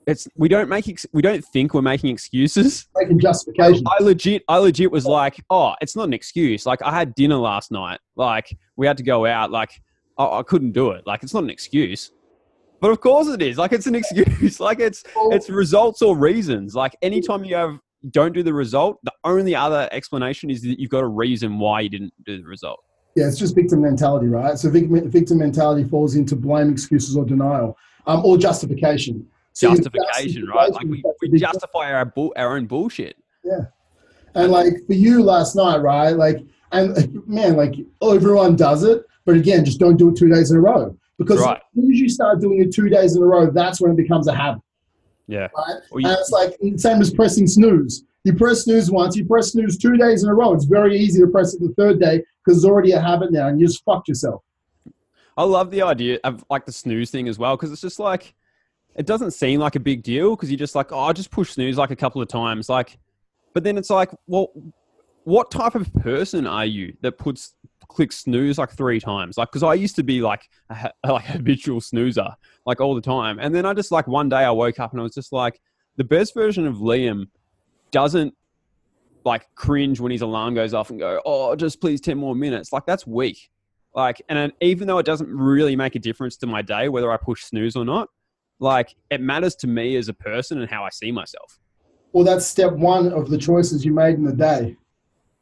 it's we don't make ex- we don't think we're making excuses. Making justification. I legit, I legit was like, oh, it's not an excuse. Like I had dinner last night. Like we had to go out. Like I, I couldn't do it. Like it's not an excuse. But of course it is. Like it's an [LAUGHS] excuse. like it's it's results or reasons. Like anytime you have don't do the result, the only other explanation is that you've got a reason why you didn't do the result. Yeah, it's just victim mentality, right? So victim, mentality falls into blame, excuses, or denial, um, or justification. So justification, right? Like we, we justify our our own bullshit. Yeah, and like for you last night, right? Like, and [LAUGHS] man, like everyone does it, but again, just don't do it two days in a row because right. as soon as you start doing it two days in a row, that's when it becomes a habit. Yeah. Right? Well, you, and it's like same as pressing snooze. You press snooze once, you press snooze two days in a row. It's very easy to press it the third day because it's already a habit now and you just fucked yourself. I love the idea of like the snooze thing as well because it's just like it doesn't seem like a big deal because you're just like, oh, I just push snooze like a couple of times. Like, but then it's like, well, what type of person are you that puts click snooze like three times. Like, because I used to be like a, [LAUGHS] like habitual snoozer, like all the time. And then I just like one day I woke up and I was just like, the best version of Liam doesn't like cringe when his alarm goes off and go, oh, just please 10 more minutes. Like, that's weak. Like, and even though it doesn't really make a difference to my day, whether I push snooze or not, like, it matters to me as a person and how I see myself. Well, that's step one of the choices you made in the day.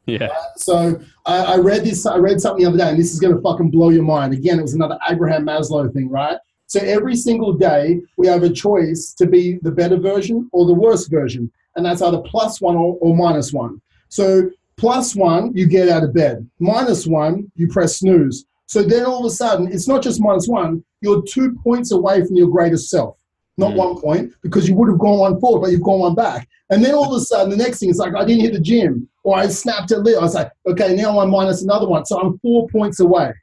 Yeah. So I, I, read this. I read something the other day, and this is going to fucking blow your mind. Again, it was another Abraham Maslow thing, right? So every single day we have a choice to be the better version or the worst version, and that's either plus one or, or minus one. So plus one, you get out of bed. Minus one, you press snooze. So then all of a sudden, it's not just minus one. You're two points away from your greatest self not mm. one point, because you would have gone one forward, but you've gone one back. And then all of a sudden, the next thing is like, I didn't hit the gym, or I snapped it lit. I was like, okay, now I'm minus another one. So I'm four points away.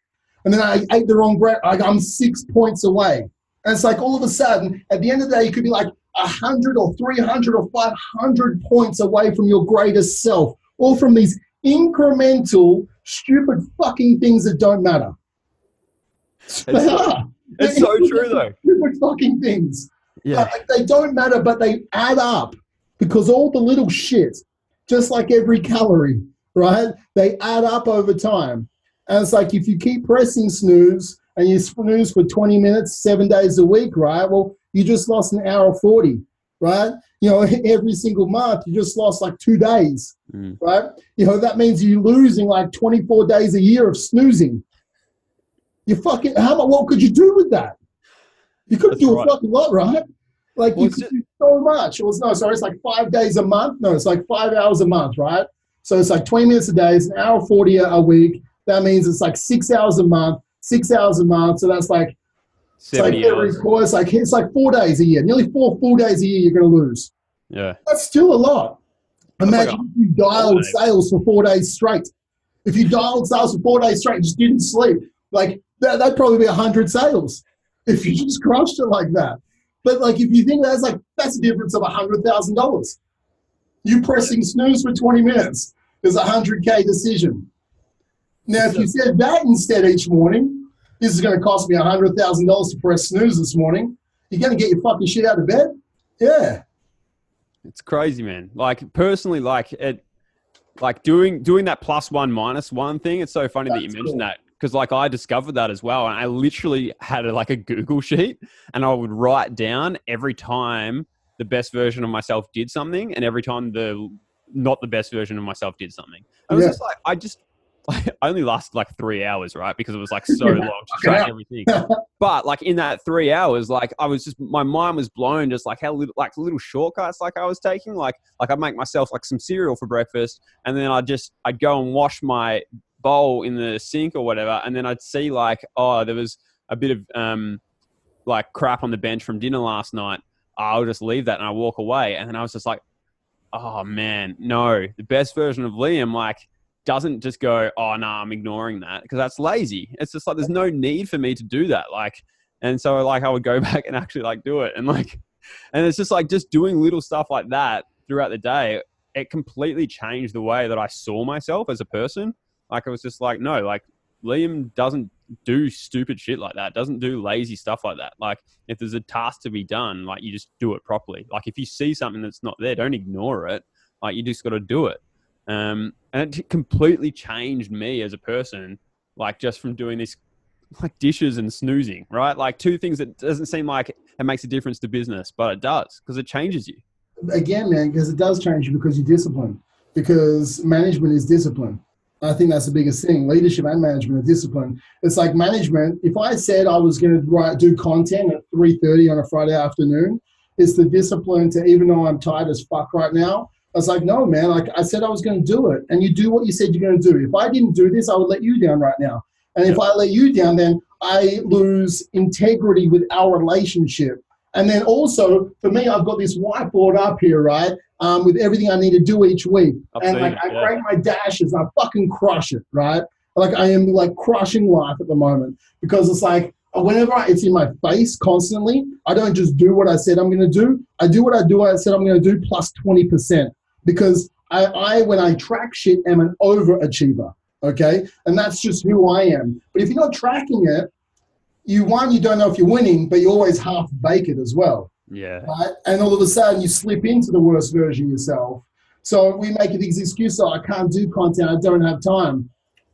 And then I ate the wrong bread. I'm six points away. And it's like all of a sudden, at the end of the day, you could be like 100 or 300 or 500 points away from your greatest self, all from these incremental, stupid fucking things that don't matter. It's, [LAUGHS] it's so true, though. Stupid fucking things. Yeah. Like, they don't matter, but they add up because all the little shit, just like every calorie, right? They add up over time. And it's like if you keep pressing snooze and you snooze for 20 minutes, seven days a week, right? Well, you just lost an hour 40, right? You know, [LAUGHS] every single month, you just lost like two days, mm. right? You know, that means you're losing like 24 days a year of snoozing. You fucking, how much, what could you do with that? You could do right. a fucking lot, right? Like well, you could do so much. It was no, sorry, it's like five days a month. No, it's like five hours a month, right? So it's like 20 minutes a day, it's an hour 40 a week. That means it's like six hours a month, six hours a month. So that's like, it's like every course, like it's like four days a year, nearly four full days a year you're going to lose. Yeah. That's still a lot. Imagine like if you dialed sales for four days straight. If you dialed sales for four days straight and just didn't sleep, like that, that'd probably be 100 sales if you just crushed it like that. But like if you think that's like that's a difference of a hundred thousand dollars. You pressing snooze for 20 minutes is a hundred K decision. Now if you said that instead each morning, this is gonna cost me a hundred thousand dollars to press snooze this morning, you're gonna get your fucking shit out of bed? Yeah. It's crazy, man. Like personally, like it like doing doing that plus one minus one thing. It's so funny that you mentioned cool. that because like I discovered that as well, and I literally had a, like a Google sheet, and I would write down every time the best version of myself did something, and every time the not the best version of myself did something. It was Yeah. just like I just. [LAUGHS] I only lasted like three hours, right? Because it was like so long to track everything. But like in that three hours, like I was just my mind was blown, just like how little like little shortcuts like I was taking. Like like I'd make myself like some cereal for breakfast, and then I'd just I'd go and wash my bowl in the sink or whatever, and then I'd see like oh there was a bit of um like crap on the bench from dinner last night. I'll just leave that and I walk away, and then I was just like, oh man, no, the best version of Liam like doesn't just go, oh no, I'm ignoring that because that's lazy. It's just like there's no need for me to do that. Like, and so like I would go [LAUGHS] back and actually like do it, and like, and it's just like just doing little stuff like that throughout the day. It completely changed the way that I saw myself as a person. Like it was just like, no, like Liam doesn't do stupid shit like that. Doesn't do lazy stuff like that. Like if there's a task to be done, like you just do it properly. Like if you see something that's not there, don't ignore it. Like you just got to do it. Um, and it completely changed me as a person. Like just from doing this, like dishes and snoozing, right? Like two things that doesn't seem like it makes a difference to business, but it does because it changes you. again, man, because it does change you because you're disciplined. Because management is discipline. I think that's the biggest thing. Leadership and management are discipline. It's like management. If I said I was going to write do content at 3:30 on a Friday afternoon, it's the discipline to even though I'm tired as fuck right now. I was like, no, man. Like I said, I was going to do it, and you do what you said you're going to do. If I didn't do this, I would let you down right now. And if I let you down, then I lose integrity with our relationship. And then also for me, I've got this whiteboard up here, right, um, with everything I need to do each week. I've and like it, I yeah. my dashes, I fucking crush it, right? Like I am like crushing life at the moment because it's like whenever I, it's in my face constantly, I don't just do what I said I'm going to do. I do what I do. I said I'm going to do plus twenty percent because I, I when I track shit am an overachiever. Okay, and that's just who I am. But if you're not tracking it, you one you don't know if you're winning, but you always half bake it as well Yeah. right? And all of a sudden you slip into the worst version yourself. So we make these excuses, oh, I can't do content, I don't have time.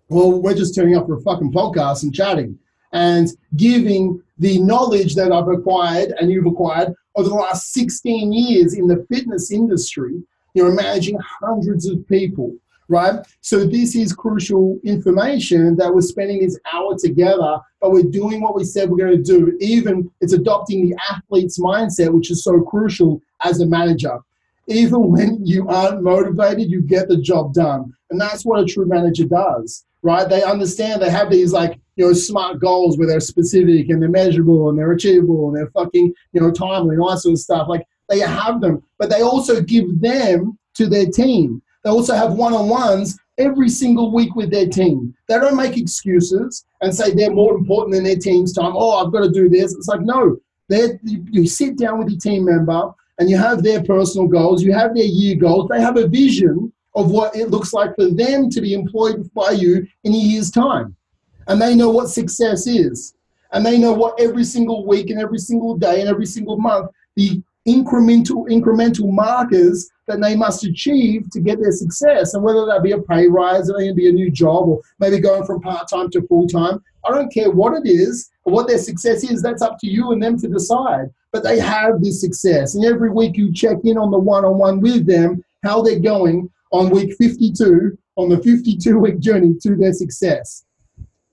Well, we're just turning up for a fucking podcast and chatting and giving the knowledge that I've acquired and you've acquired over the last 16 years in the fitness industry, you know, managing hundreds of people, right? So this is crucial information that we're spending this hour together, but we're doing what we said we're going to do. Even it's adopting the athlete's mindset, which is so crucial as a manager. Even when you aren't motivated, you get the job done. And that's what a true manager does, right? They understand they have these like, you know, smart goals where they're specific and they're measurable and they're achievable and they're fucking, you know, timely and all that sort of stuff. Like they have them, but they also give them to their team. They also have one-on-ones every single week with their team. They don't make excuses and say they're more important than their team's time. Oh, I've got to do this. It's like, no, you, you sit down with your team member and you have their personal goals, you have their year goals. They have a vision of what it looks like for them to be employed by you in a year's time. And they know what success is. And they know what every single week and every single day and every single month the incremental incremental markers that they must achieve to get their success. And whether that be a pay rise, or it be a new job, or maybe going from part time to full time. I don't care what it is or what their success is. That's up to you and them to decide. But they have this success, and every week you check in on the one on one with them, how they're going on week 52 on the 52 week journey to their success.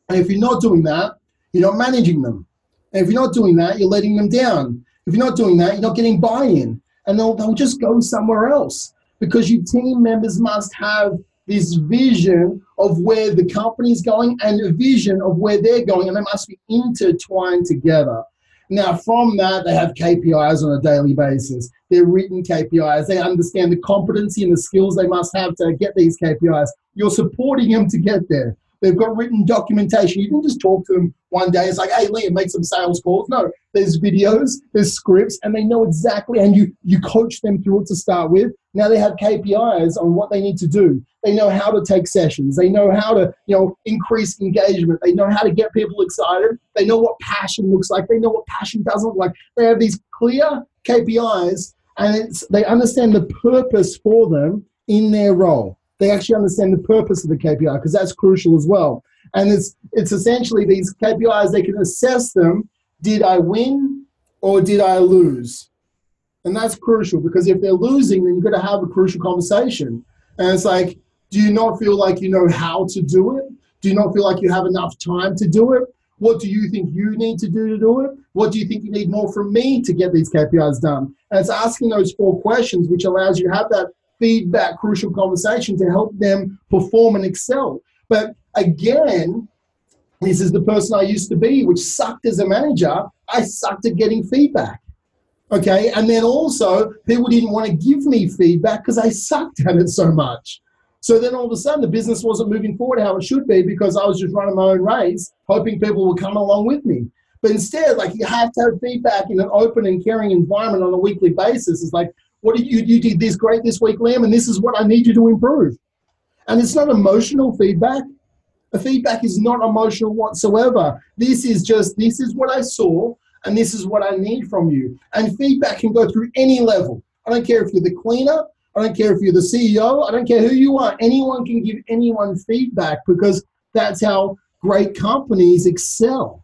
And if you're not doing that, you're not managing them. And if you're not doing that, you're letting them down. If you're not doing that, you're not getting buy in. And they'll, they'll just go somewhere else because your team members must have this vision of where the company is going and a vision of where they're going, and they must be intertwined together. Now, from that, they have KPIs on a daily basis. They're written KPIs. They understand the competency and the skills they must have to get these KPIs. You're supporting them to get there. They've got written documentation. You can just talk to them one day. It's like, hey, Liam, make some sales calls. No, there's videos, there's scripts, and they know exactly. And you you coach them through it to start with. Now they have KPIs on what they need to do. They know how to take sessions. They know how to you know increase engagement. They know how to get people excited. They know what passion looks like. They know what passion doesn't look like. They have these clear KPIs, and they understand the purpose for them in their role. They actually understand the purpose of the KPI because that's crucial as well. And it's it's essentially these KPIs they can assess them. Did I win or did I lose? And that's crucial because if they're losing, then you've got to have a crucial conversation. And it's like, do you not feel like you know how to do it? Do you not feel like you have enough time to do it? What do you think you need to do to do it? What do you think you need more from me to get these KPIs done? And it's asking those four questions, which allows you to have that feedback, crucial conversation to help them perform and excel. But again, this is the person I used to be, which sucked as a manager. I sucked at getting feedback. Okay. And then also, people didn't want to give me feedback because I sucked at it so much. So then all of a sudden, the business wasn't moving forward how it should be because I was just running my own race, hoping people would come along with me. But instead, like you have to have feedback in an open and caring environment on a weekly basis. It's like, what did you you did this great this week, Liam, and this is what I need you to improve. And it's not emotional feedback. The feedback is not emotional whatsoever. This is just this is what I saw, and this is what I need from you. And feedback can go through any level. I don't care if you're the cleaner, I don't care if you're the CEO, I don't care who you are. Anyone can give anyone feedback because that's how great companies excel.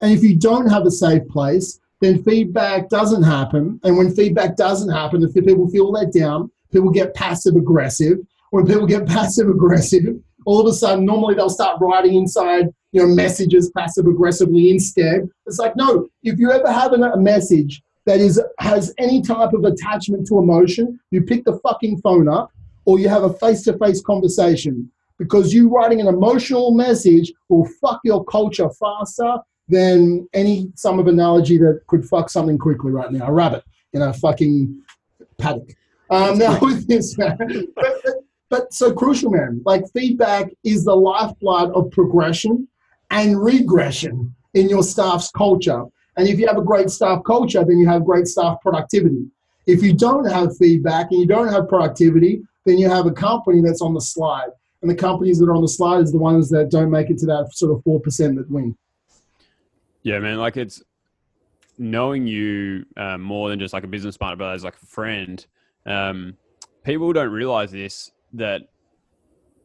And if you don't have a safe place, then feedback doesn't happen. And when feedback doesn't happen, if people feel let down, people get passive aggressive. When people get [LAUGHS] passive aggressive, all of a sudden, normally they'll start writing inside, you know, messages passive aggressively instead. It's like, no, if you ever have a message that is has any type of attachment to emotion, you pick the fucking phone up or you have a face-to-face conversation because you writing an emotional message will fuck your culture faster than any sum of analogy that could fuck something quickly right now. A rabbit in a fucking paddock. Um, [LAUGHS] now with this, man, [LAUGHS] but so crucial, man. Like feedback is the lifeblood of progression and regression in your staff's culture. And if you have a great staff culture, then you have great staff productivity. If you don't have feedback and you don't have productivity, then you have a company that's on the slide. And the companies that are on the slide is the ones that don't make it to that sort of 4% that win. Yeah, man. Like it's knowing you um, more than just like a business partner, but as like a friend. Um, people don't realize this that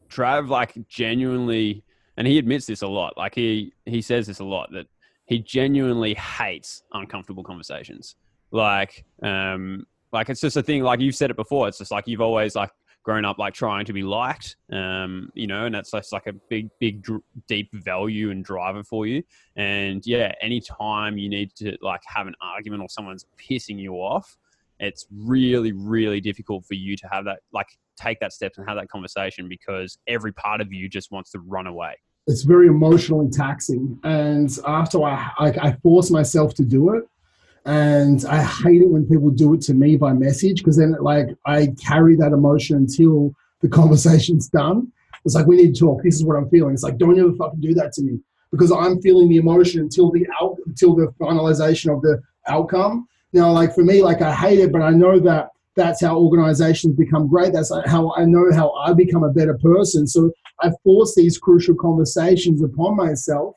Trav like genuinely, and he admits this a lot. Like he he says this a lot that he genuinely hates uncomfortable conversations. Like um, like it's just a thing. Like you've said it before. It's just like you've always like grown up like trying to be liked, um, you know, and that's just like a big, big, deep value and driver for you. And yeah, anytime you need to like have an argument or someone's pissing you off, it's really, really difficult for you to have that, like, take that step and have that conversation because every part of you just wants to run away. It's very emotionally taxing, and after I, I, I force myself to do it, and I hate it when people do it to me by message because then like I carry that emotion until the [LAUGHS] conversation's done. It's like we need to talk. This is what I'm feeling. It's like don't ever fucking do that to me because I'm feeling the emotion until the out until the finalization of the outcome. Now, like for me, like I hate it, but I know that that's how organizations become great. That's how I know how I become a better person. So I force these crucial conversations upon myself.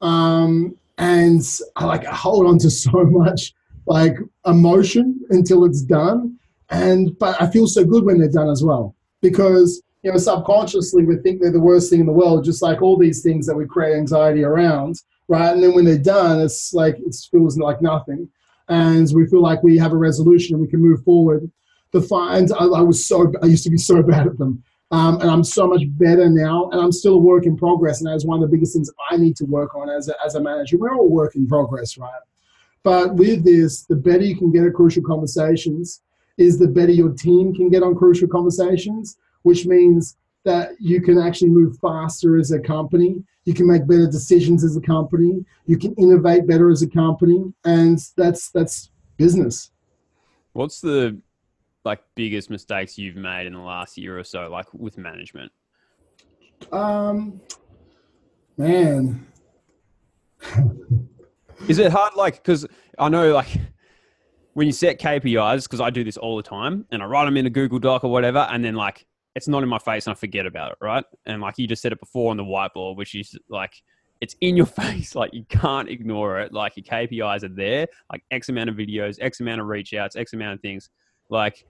Um, and I like hold on to [LAUGHS] so much like emotion until it's done. And but I feel so good when they're done as well because you know subconsciously we think they're the worst thing in the world, just like all these things that we create anxiety around, right? And then when they're done, it's like it feels like nothing, and we feel like we have a resolution and we can move forward. The find I, I was so I used to be so [LAUGHS] bad at them. Um, and I'm so much better now, and I'm still a work in progress. And that's one of the biggest things I need to work on as a, as a manager. We're all work in progress, right? But with this, the better you can get at crucial conversations, is the better your team can get on crucial conversations, which means that you can actually move faster as a company. You can make better decisions as a company. You can innovate better as a company, and that's that's business. What's the like biggest mistakes you've made in the last year or so, like with management? Um, man, [LAUGHS] is it hard? Like, because I know, like, when you set KPIs, because I do this all the time, and I write them in a Google Doc or whatever, and then like it's not in my face, and I forget about it, right? And like you just said it before on the whiteboard, which is like it's in your [LAUGHS] face. Like you can't ignore it. Like your KPIs are there. Like X amount of videos, X amount of reach outs, X amount of things. Like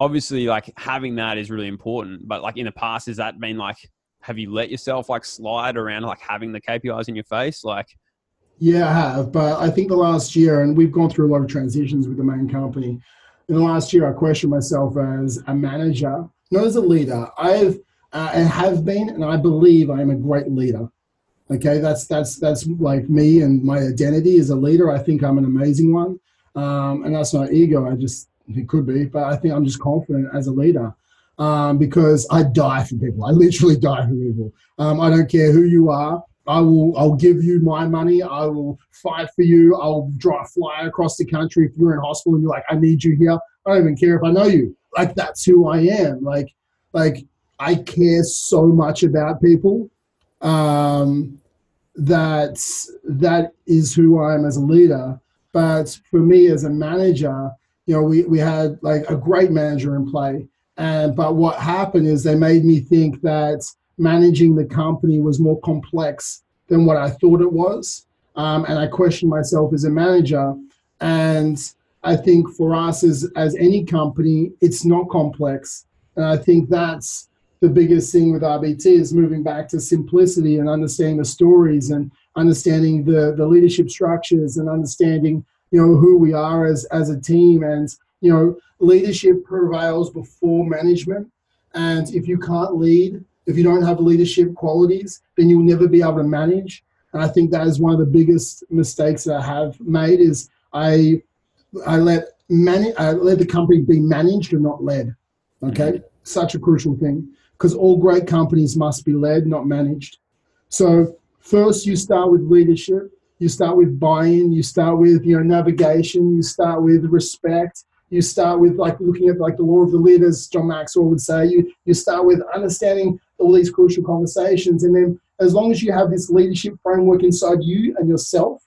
obviously like having that is really important. But like in the past, has that been like, have you let yourself like slide around like having the KPIs in your face? Like, yeah, I have. But I think the last year, and we've gone through a lot of transitions with the main company. In the last year, I questioned myself as a manager, not as a leader. I've uh, and have been, and I believe I am a great leader. Okay, that's that's that's like me and my identity as a leader. I think I'm an amazing one, um, and that's not ego. I just it could be, but I think I'm just confident as a leader um, because I die for people. I literally die for people. Um, I don't care who you are. I will. I'll give you my money. I will fight for you. I'll drive fly across the country if you're in hospital and you're like, I need you here. I don't even care if I know you. Like that's who I am. Like, like I care so much about people. Um, that that is who I am as a leader. But for me as a manager, you know, we, we had like a great manager in play. And but what happened is they made me think that managing the company was more complex than what I thought it was. Um, and I questioned myself as a manager. And I think for us as as any company, it's not complex. And I think that's the biggest thing with RBT is moving back to simplicity and understanding the stories and understanding the, the leadership structures and understanding you know who we are as as a team. And you know leadership prevails before management. And if you can't lead if you don't have leadership qualities then you'll never be able to manage. And i think that is one of the biggest mistakes that i have made is i i let man i let the company be managed and not led. Okay? Mm-hmm. such a crucial thing. Because all great companies must be led not managed. So first you start with leadership. You start with buy-in. You start with you know navigation. You start with respect. You start with like looking at like the law of the leaders john maxwell would say. You you start with understanding all these crucial conversations. And then as long as you have this leadership framework inside you and yourself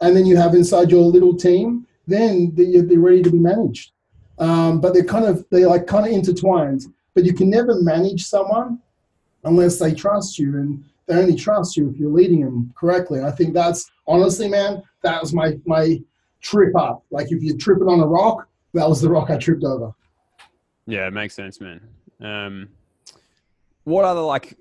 and then you have inside your little team then they're ready to be managed um, but they're kind of they're like kind of intertwined but you can never manage someone unless they trust you and they only trust you if you're leading them correctly. I think that's honestly, man, that was my my trip up. Like if you're tripping on a rock, that was the rock I tripped over. Yeah, it makes sense, man. Um, what other like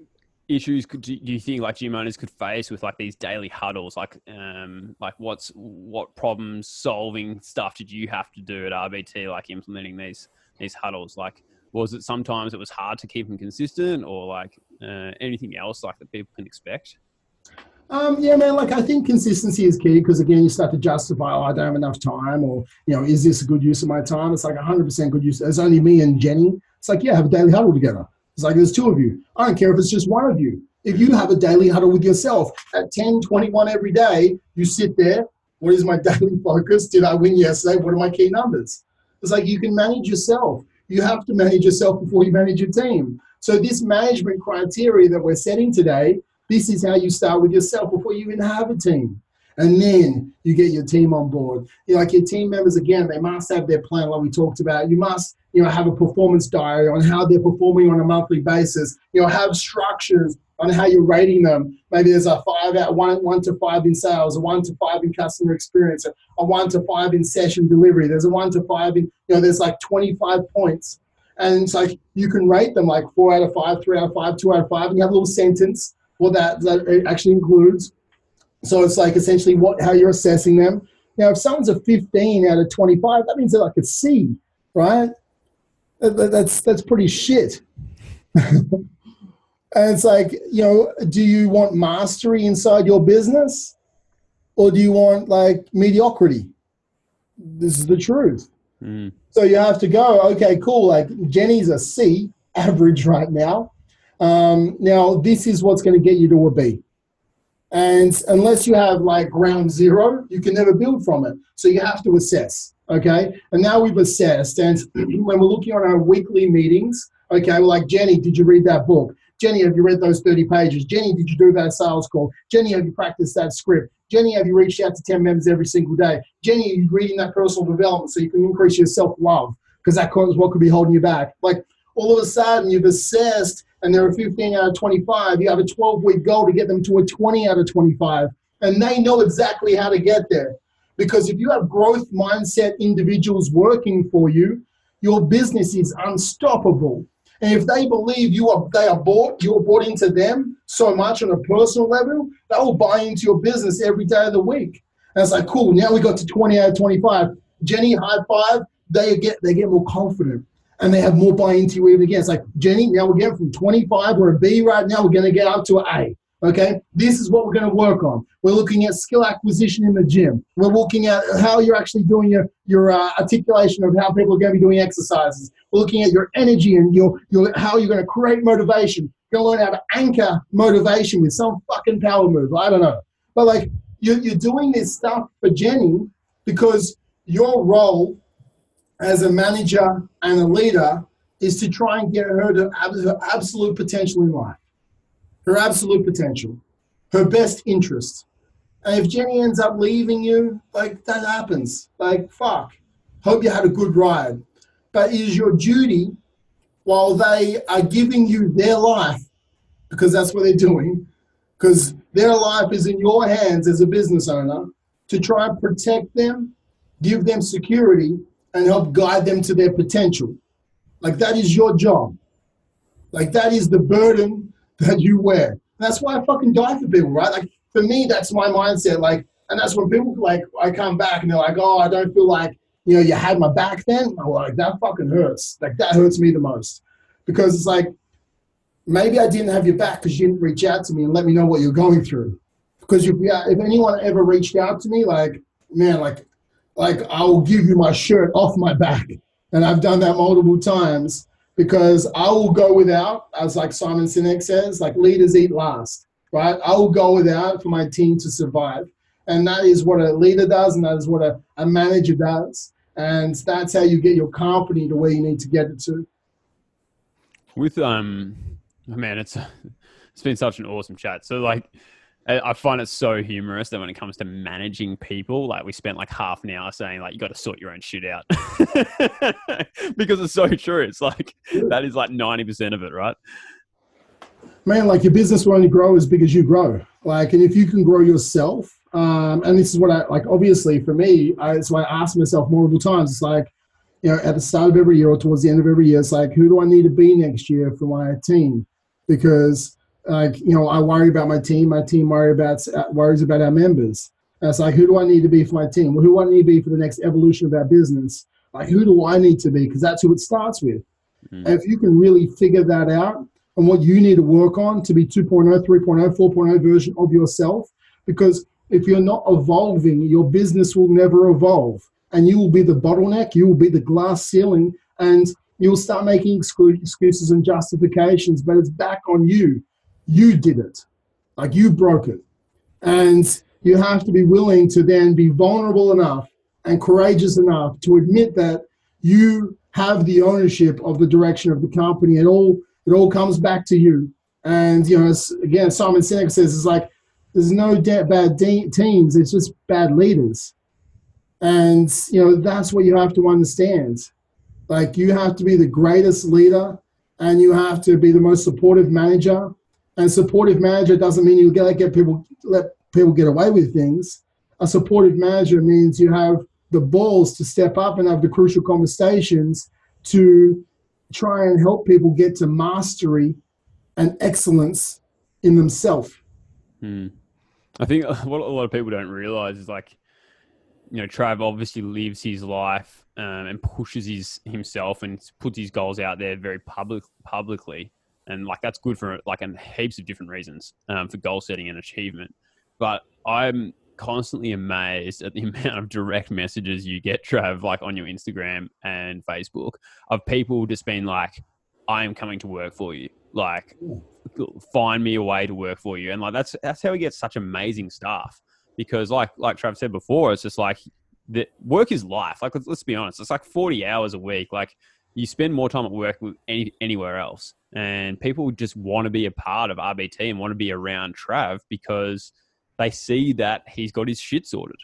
issues could do you think like gym owners could face with like these daily huddles? Like, um, like what's what problem solving stuff did you have to do at RBT? Like implementing these these huddles? Like, was it sometimes it was hard to keep them consistent, or like uh, anything else like that people can expect? Um, yeah, man. Like I think consistency is key because again, you start to justify, oh, I don't have enough time, or you know, is this a good use of my time? It's like 100% good use. It's only me and Jenny. It's like, yeah, have a daily huddle together. It's like there's two of you. I don't care if it's just one of you. If you have a daily huddle with yourself at 10, 21 every day, you sit there. What is my [LAUGHS] daily focus? Did I win yesterday? What are my key numbers? It's like you can manage yourself. You have to manage yourself before you manage your team. So this management criteria that we're setting today, this is how you start with yourself before you even have a team. And then you get your team on board. You know, like your team members, again, they must have their plan, like we talked about. You must, you know, have a performance diary on how they're performing on a monthly basis. You know, have structures on how you're rating them. Maybe there's a five out one one to five in sales, a one to five in customer experience, a one to five in session delivery. There's a one to five in, you know, there's like 25 points and it's like you can rate them like four out of five, three out of five, two out of five, and you have a little sentence what that, that actually includes. So it's like essentially what how you're assessing them. Now, if someone's a 15 out of 25, that means they're like a C, right? That's that's pretty shit. [LAUGHS] and it's like, you know, do you want mastery inside your business, or do you want like mediocrity? This is the truth. Mm. So you have to go, okay, cool. Like Jenny's a C average right now. Um, now, this is what's going to get you to a B. And unless you have like ground zero, you can never build from it. So you have to assess. Okay. And now we've assessed. And [CLEARS THROAT] when we're looking on our weekly meetings, okay, we're like, Jenny, did you read that book? Jenny, have you read those 30 pages? Jenny, did you do that sales call? Jenny, have you practiced that script? Jenny, have you reached out to 10 members every single day? Jenny, are you reading that personal development so you can increase your self love? Because that is what could be holding you back. Like all of a sudden, you've assessed and they're a 15 out of 25. You have a 12 week goal to get them to a 20 out of 25. And they know exactly how to get there. Because if you have growth mindset individuals working for you, your business is unstoppable. And if they believe you are they are bought, you're bought into them so much on a personal level, they will buy into your business every day of the week. And it's like, cool, now we got to 20 out of 25. Jenny, high five, they get they get more confident and they have more buy into you even again. It's like, Jenny, now we're getting from 25, we're a B right now, we're gonna get up to an A. Okay, this is what we're going to work on. We're looking at skill acquisition in the gym. We're looking at how you're actually doing your your uh, articulation of how people are going to be doing exercises. We're looking at your energy and your your how you're going to create motivation. You're going to learn how to anchor motivation with some fucking power move. I don't know, but like you're you're doing this stuff for Jenny because your role as a manager and a leader is to try and get her to her absolute potential in life her absolute potential, her best interest. And if Jenny ends up leaving you, like that happens. Like, fuck. Hope you had a good ride. But it is your duty while they are giving you their life, because that's what they're doing, because their life is in your hands as a business owner, to try and protect them, give them security, and help guide them to their potential. Like, that is your job. Like, that is the burden that you wear. And that's why I fucking die for people, right? Like for me, that's my mindset. Like, and that's when people like I come back and they're like, oh, I don't feel like you know you had my back then. I'm like that fucking hurts. Like that hurts me the most because it's like maybe I didn't have your back because you didn't reach out to me and let me know what you're going through. Because if if anyone ever reached out to me, like man, like like I will give you my shirt off my back, and I've done that multiple times because I will go without, as like Simon Sinek says, like leaders eat last, right? I will go without for my team to survive. And that is what a leader does, and that is what a, a manager does. And that's how you get your company to where you need to get it to. With um man, it's [LAUGHS] it's been such an awesome chat. So like I find it so humorous that when it comes to managing people, like we spent like half an hour saying like you got to sort your own shit out [LAUGHS] because it's so true. It's like that is like ninety percent of it, right? Man, like your business will only grow as big as you grow. Like, and if you can grow yourself, um, and this is what I like. Obviously, for me, I, so I ask myself multiple times. It's like, you know, at the start of every year or towards the end of every year, it's like, who do I need to be next year for my team? Because like you know i worry about my team. My team worry about worries about our members. It's like who do i need to be for my team? Well, who do i need to be for the next evolution of our business? Like who do i need to be? Because that's who it starts with. Mm-hmm. and if you can really figure that out and what you need to work on to be 2.0 3.0 4.0 version of yourself because if you're not evolving your business will never evolve. And you will be the bottleneck you will be the glass ceiling and you'll start making excuses and justifications but it's back on you you did it. Like you broke it. And you have to be willing to then be vulnerable enough and courageous enough to admit that you have the ownership of the direction of the company. It all it all comes back to you. And you know, again, Simon Sinek says it's like there's no de- bad de- teams. It's just bad leaders. And you know that's what you have to understand. Like you have to be the greatest leader, and you have to be the most supportive manager, and supportive manager doesn't mean you gotta get people let people get away with things. A supportive manager means you have the balls to step up and have the crucial conversations to try and help people get to mastery and excellence in themselves. Hmm. I think [LAUGHS] what a lot of people don't realize is like, you know, Trav obviously lives his life um, and pushes his himself and puts his goals out there very public publicly and like that's good for like in heaps of different reasons um, for goal setting and achievement. But I'm constantly amazed at the [LAUGHS] amount of direct messages you get, Trav, like on your Instagram and Facebook of people just being like, "I am coming to work for you." Like, find me a way to work for you, and like that's that's how we get such amazing stuff. Because like like Trav said before, it's just like the work is life. Like let's, let's be honest, it's like 40 hours a week. Like you spend more time at work with any, anywhere else. And people just want to be a part of RBT and want to be around Trav because they see that he's got his shit sorted.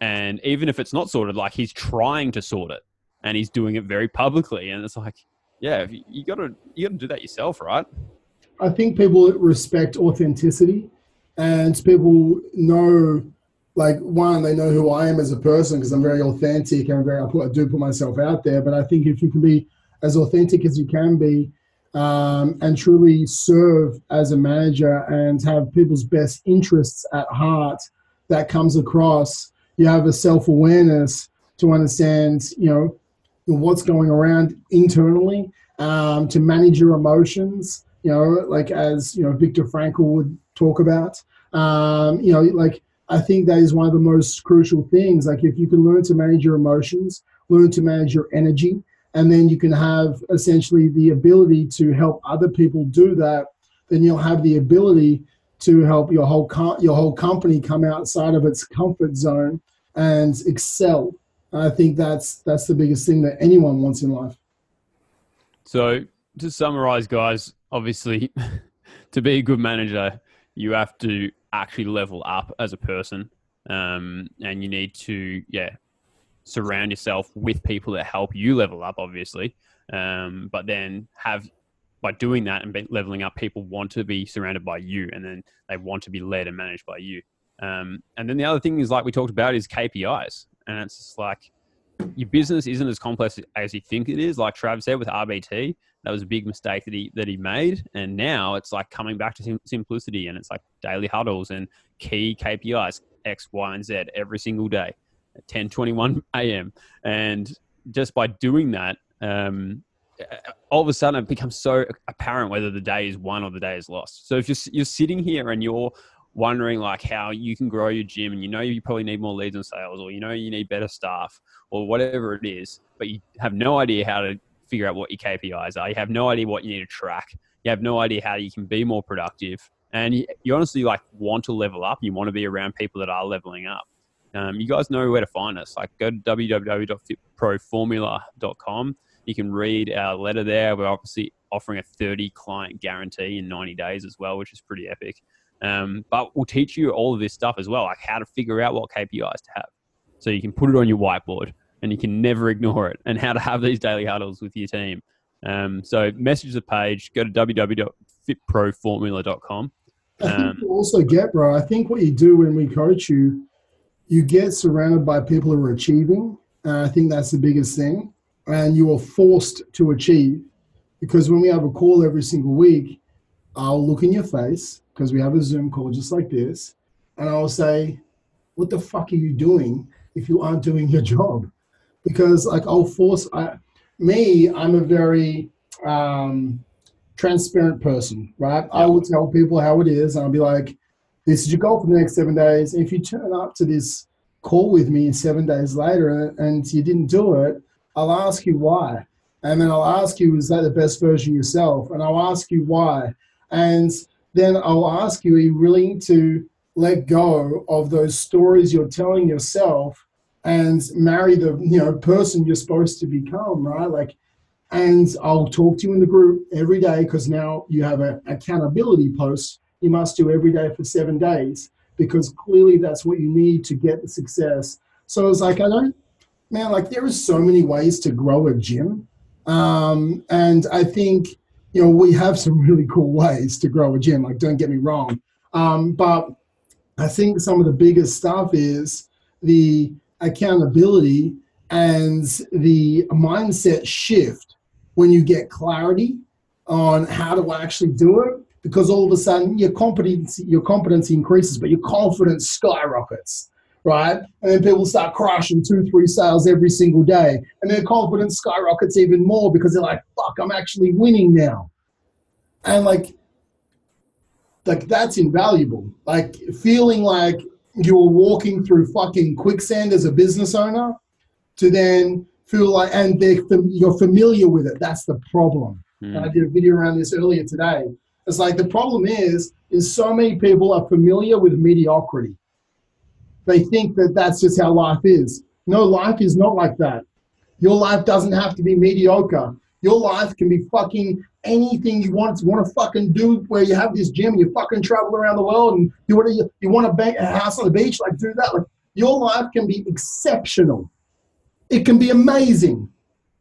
And even if it's not sorted, like he's trying to sort it and he's doing it very publicly. And it's like, yeah, you gotta you gotta do that yourself, right? I think people respect authenticity and people know like one, they know who I am as a person because I'm very authentic and very I, put, I do put myself out there. But I think if you can be as authentic as you can be um, and truly serve as a manager and have people's best interests at heart, that comes across. You have a self awareness to understand, you know, what's going around internally, um, to manage your emotions. You know, like as you know, Viktor Frankl would talk about. Um, you know, like I think that is one of the most crucial things. Like if you can learn to manage your emotions, learn to manage your energy, and then you can have essentially the ability to help other people do that, then you'll have the ability to help your whole your whole company come outside of its comfort zone and excel. And I think that's that's the biggest thing that anyone wants in life. So to summarize, guys, obviously, [LAUGHS] to be a good manager, you have to actually level up as a person, um, and you need to yeah surround yourself with people that help you level up, obviously. Um, but then have by doing that and leveling up, people want to be surrounded by you, and then they want to be led and managed by you. Um, and then the other thing is like we talked about is KPIs, and it's just like your business isn't as complex as you think it is. Like Trav said with RBT, that was a big mistake that he that he made, and now it's like coming back to sim- simplicity, and it's like daily huddles and key KPIs X, Y, and Z every single day at 10, 21 a.m. And just by doing that, um, all of a sudden it becomes so apparent whether the day is won or the day is lost. So if you're, you're sitting here and you're wondering like how you can grow your gym and you know you probably need more leads and sales or you know you need better staff or whatever it is, but you have no idea how to figure out what your KPIs are. You have no idea what you need to track. You have no idea how you can be more productive. And you, you honestly like want to level up. You want to be around people that are leveling up. Um, you guys know where to find us. Like go to www.fitproformula.com you can read our letter there. We're obviously offering a 30 client guarantee in 90 days as well, which is pretty epic. Um, but we'll teach you all of this stuff as well, like how to figure out what KPIs to have. So you can put it on your whiteboard and you can never ignore it, and how to have these daily huddles with your team. Um, so message the page, go to www.fitproformula.com. I think um, you also get, bro, I think what you do when we coach you, you get surrounded by people who are achieving. And I think that's the biggest thing and you are forced to achieve. Because when we have a call every single week, I'll look in your face because we have a Zoom call just like this, and I'll say, "What the fuck are you doing if you aren't doing your [LAUGHS] job?" Because like I'll force I, me, I'm a very um, transparent person, right? I will tell people how it is, and I'll be like, "This is your goal for the next seven days. If you turn up to this call with me seven days later and you didn't do it, I'll ask you why. And then I'll ask you, is that the best version yourself? And I'll ask you why. And then I'll ask you, are you willing to let go of those stories you're telling yourself and marry the you know person you're supposed to become, right? Like, and I'll talk to you in the group every day because now you have an accountability post you must do every day for seven days because clearly that's what you need to get the success. So it's like I don't man, like there is so many ways to grow a gym. Um, and I think, you know, we have some [LAUGHS] really cool ways to grow a gym. Like, don't get me wrong. Um, but I think some of the biggest stuff is the accountability and the mindset shift when you get clarity on how to actually do it because all of a sudden your competency your competency increases but your confidence skyrockets right? And then people start crushing two, three sales every single day. And their confidence skyrockets even more because they're like, fuck, I'm actually winning now. And like, like that's invaluable. Like feeling like you're walking through fucking quicksand as a business owner to then feel like, and they're you're familiar with it. That's the problem. Mm. And I did a video around this earlier today. It's like the problem is, is so many people are familiar with mediocrity they think that that's just how life is. No, life is not like that. Your life doesn't have to be mediocre. Your life can be fucking anything you want. You want to fucking do where you have this gym and you fucking travel around the world and you want to you want to bank a house on the beach, like do that. Like your life can be exceptional. It can be amazing.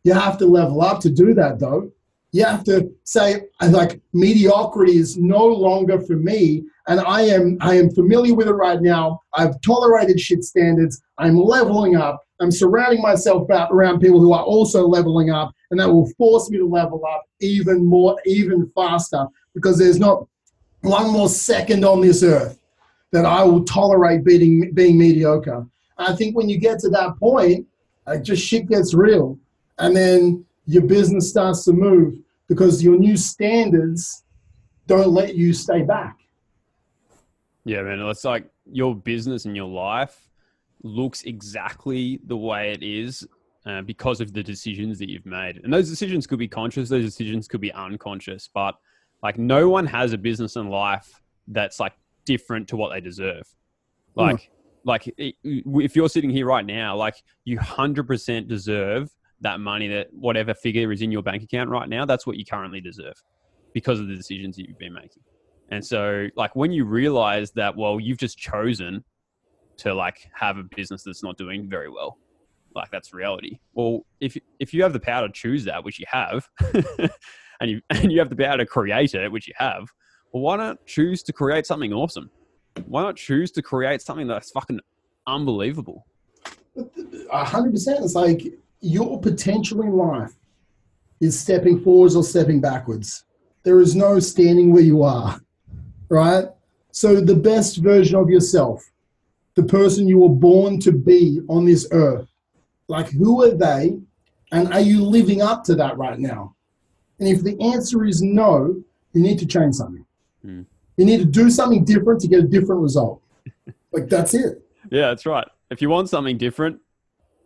You have to level up to do that though. You have to say, like, mediocrity is no longer for me, and I am I am familiar with it right now. I've tolerated shit standards. I'm leveling up. I'm surrounding myself around people who are also leveling up, and that will force me to level up even more, even faster, because there's not one more second on this earth that I will tolerate being being mediocre. I think when you get to that point, like just shit gets real, and then your business starts to move because your new standards don't let you stay back. Yeah, man. It's like your business and your life looks exactly the way it is uh, because of the decisions that you've made. And those decisions could be conscious, those decisions could be unconscious, but like no one has a business and life that's like different to what they deserve. Hmm. Like, mm. like if you're sitting here right now, like you 100% deserve that money that whatever figure is in your bank account right now, that's what you currently deserve because of the decisions that you've been making. And so, like, when you realize that, well, you've just chosen to like have a business that's not doing very well, like that's reality. Well, if if you have the power to choose that, which you have, [LAUGHS] and you [LAUGHS] and you have the power to create it, which you have, well, why not choose to create something awesome? Why not choose to create something that's fucking unbelievable? Hundred percent. It's like your potential in life is stepping forwards or stepping backwards. There is no standing where you are right? So the best version of yourself, the person you were born to be on this earth, like who are they? And are you living up to that right now? And if the answer is no, you need to change something. Mm. You need to do something different to get a different result. [LAUGHS] like that's it. Yeah, that's right. If you want something different,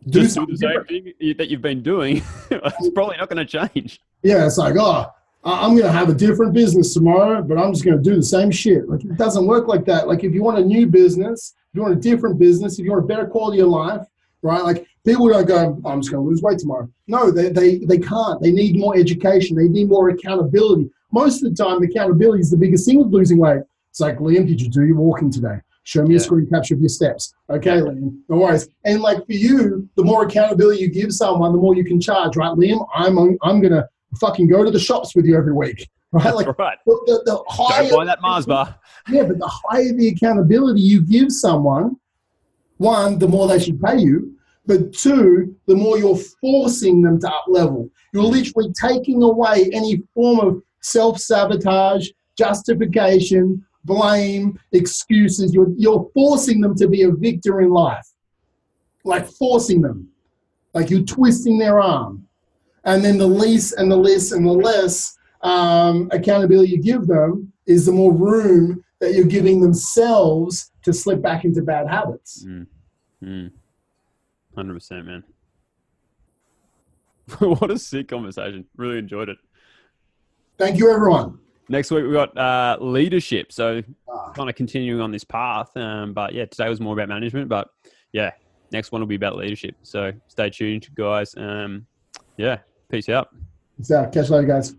do just do the same different. thing that you've been doing. [LAUGHS] it's probably not going to change. Yeah, it's like, oh, I'm going to have a different business tomorrow, but I'm just going to do the same shit. Like it doesn't work like that. Like if you want a new business, if you want a different business, if you want a better quality of life, right? Like people don't go, I'm just going to lose weight tomorrow. No, they, they, they can't. They need more education. They need more accountability. Most of the time, accountability is the biggest thing with losing weight. It's like, Liam, did you do your walking today? Show me yeah. a screen capture of your steps. Okay, yeah. Liam, no worries. And like for you, the more accountability you give someone, the more you can charge, right? Liam, I'm, I'm going to fucking go to the shops with you every week. [LAUGHS] Right? That's like right. The, the, the higher, Don't buy that Mars bar. [LAUGHS] Yeah, but the higher the accountability you give someone, one, the more they should pay you. But two, the more you're forcing them to up level. You're literally taking away any form of self sabotage, justification, blame, excuses. You're, you're forcing them to be a victor in life. Like forcing them. Like you're twisting their arm. And then the least and the less and the less um, accountability you give them is the more room that you're giving themselves to slip back into bad habits. Mm. Mm. 100%, man. [LAUGHS] what a sick conversation. Really enjoyed it. Thank you, everyone. Next week, we got uh, leadership. So, ah. kind of continuing on this path. Um, but yeah, today was more about management. But yeah, next one will be about leadership. So, stay tuned, guys. Um, yeah, Peace out. Peace out. Catch you later, guys.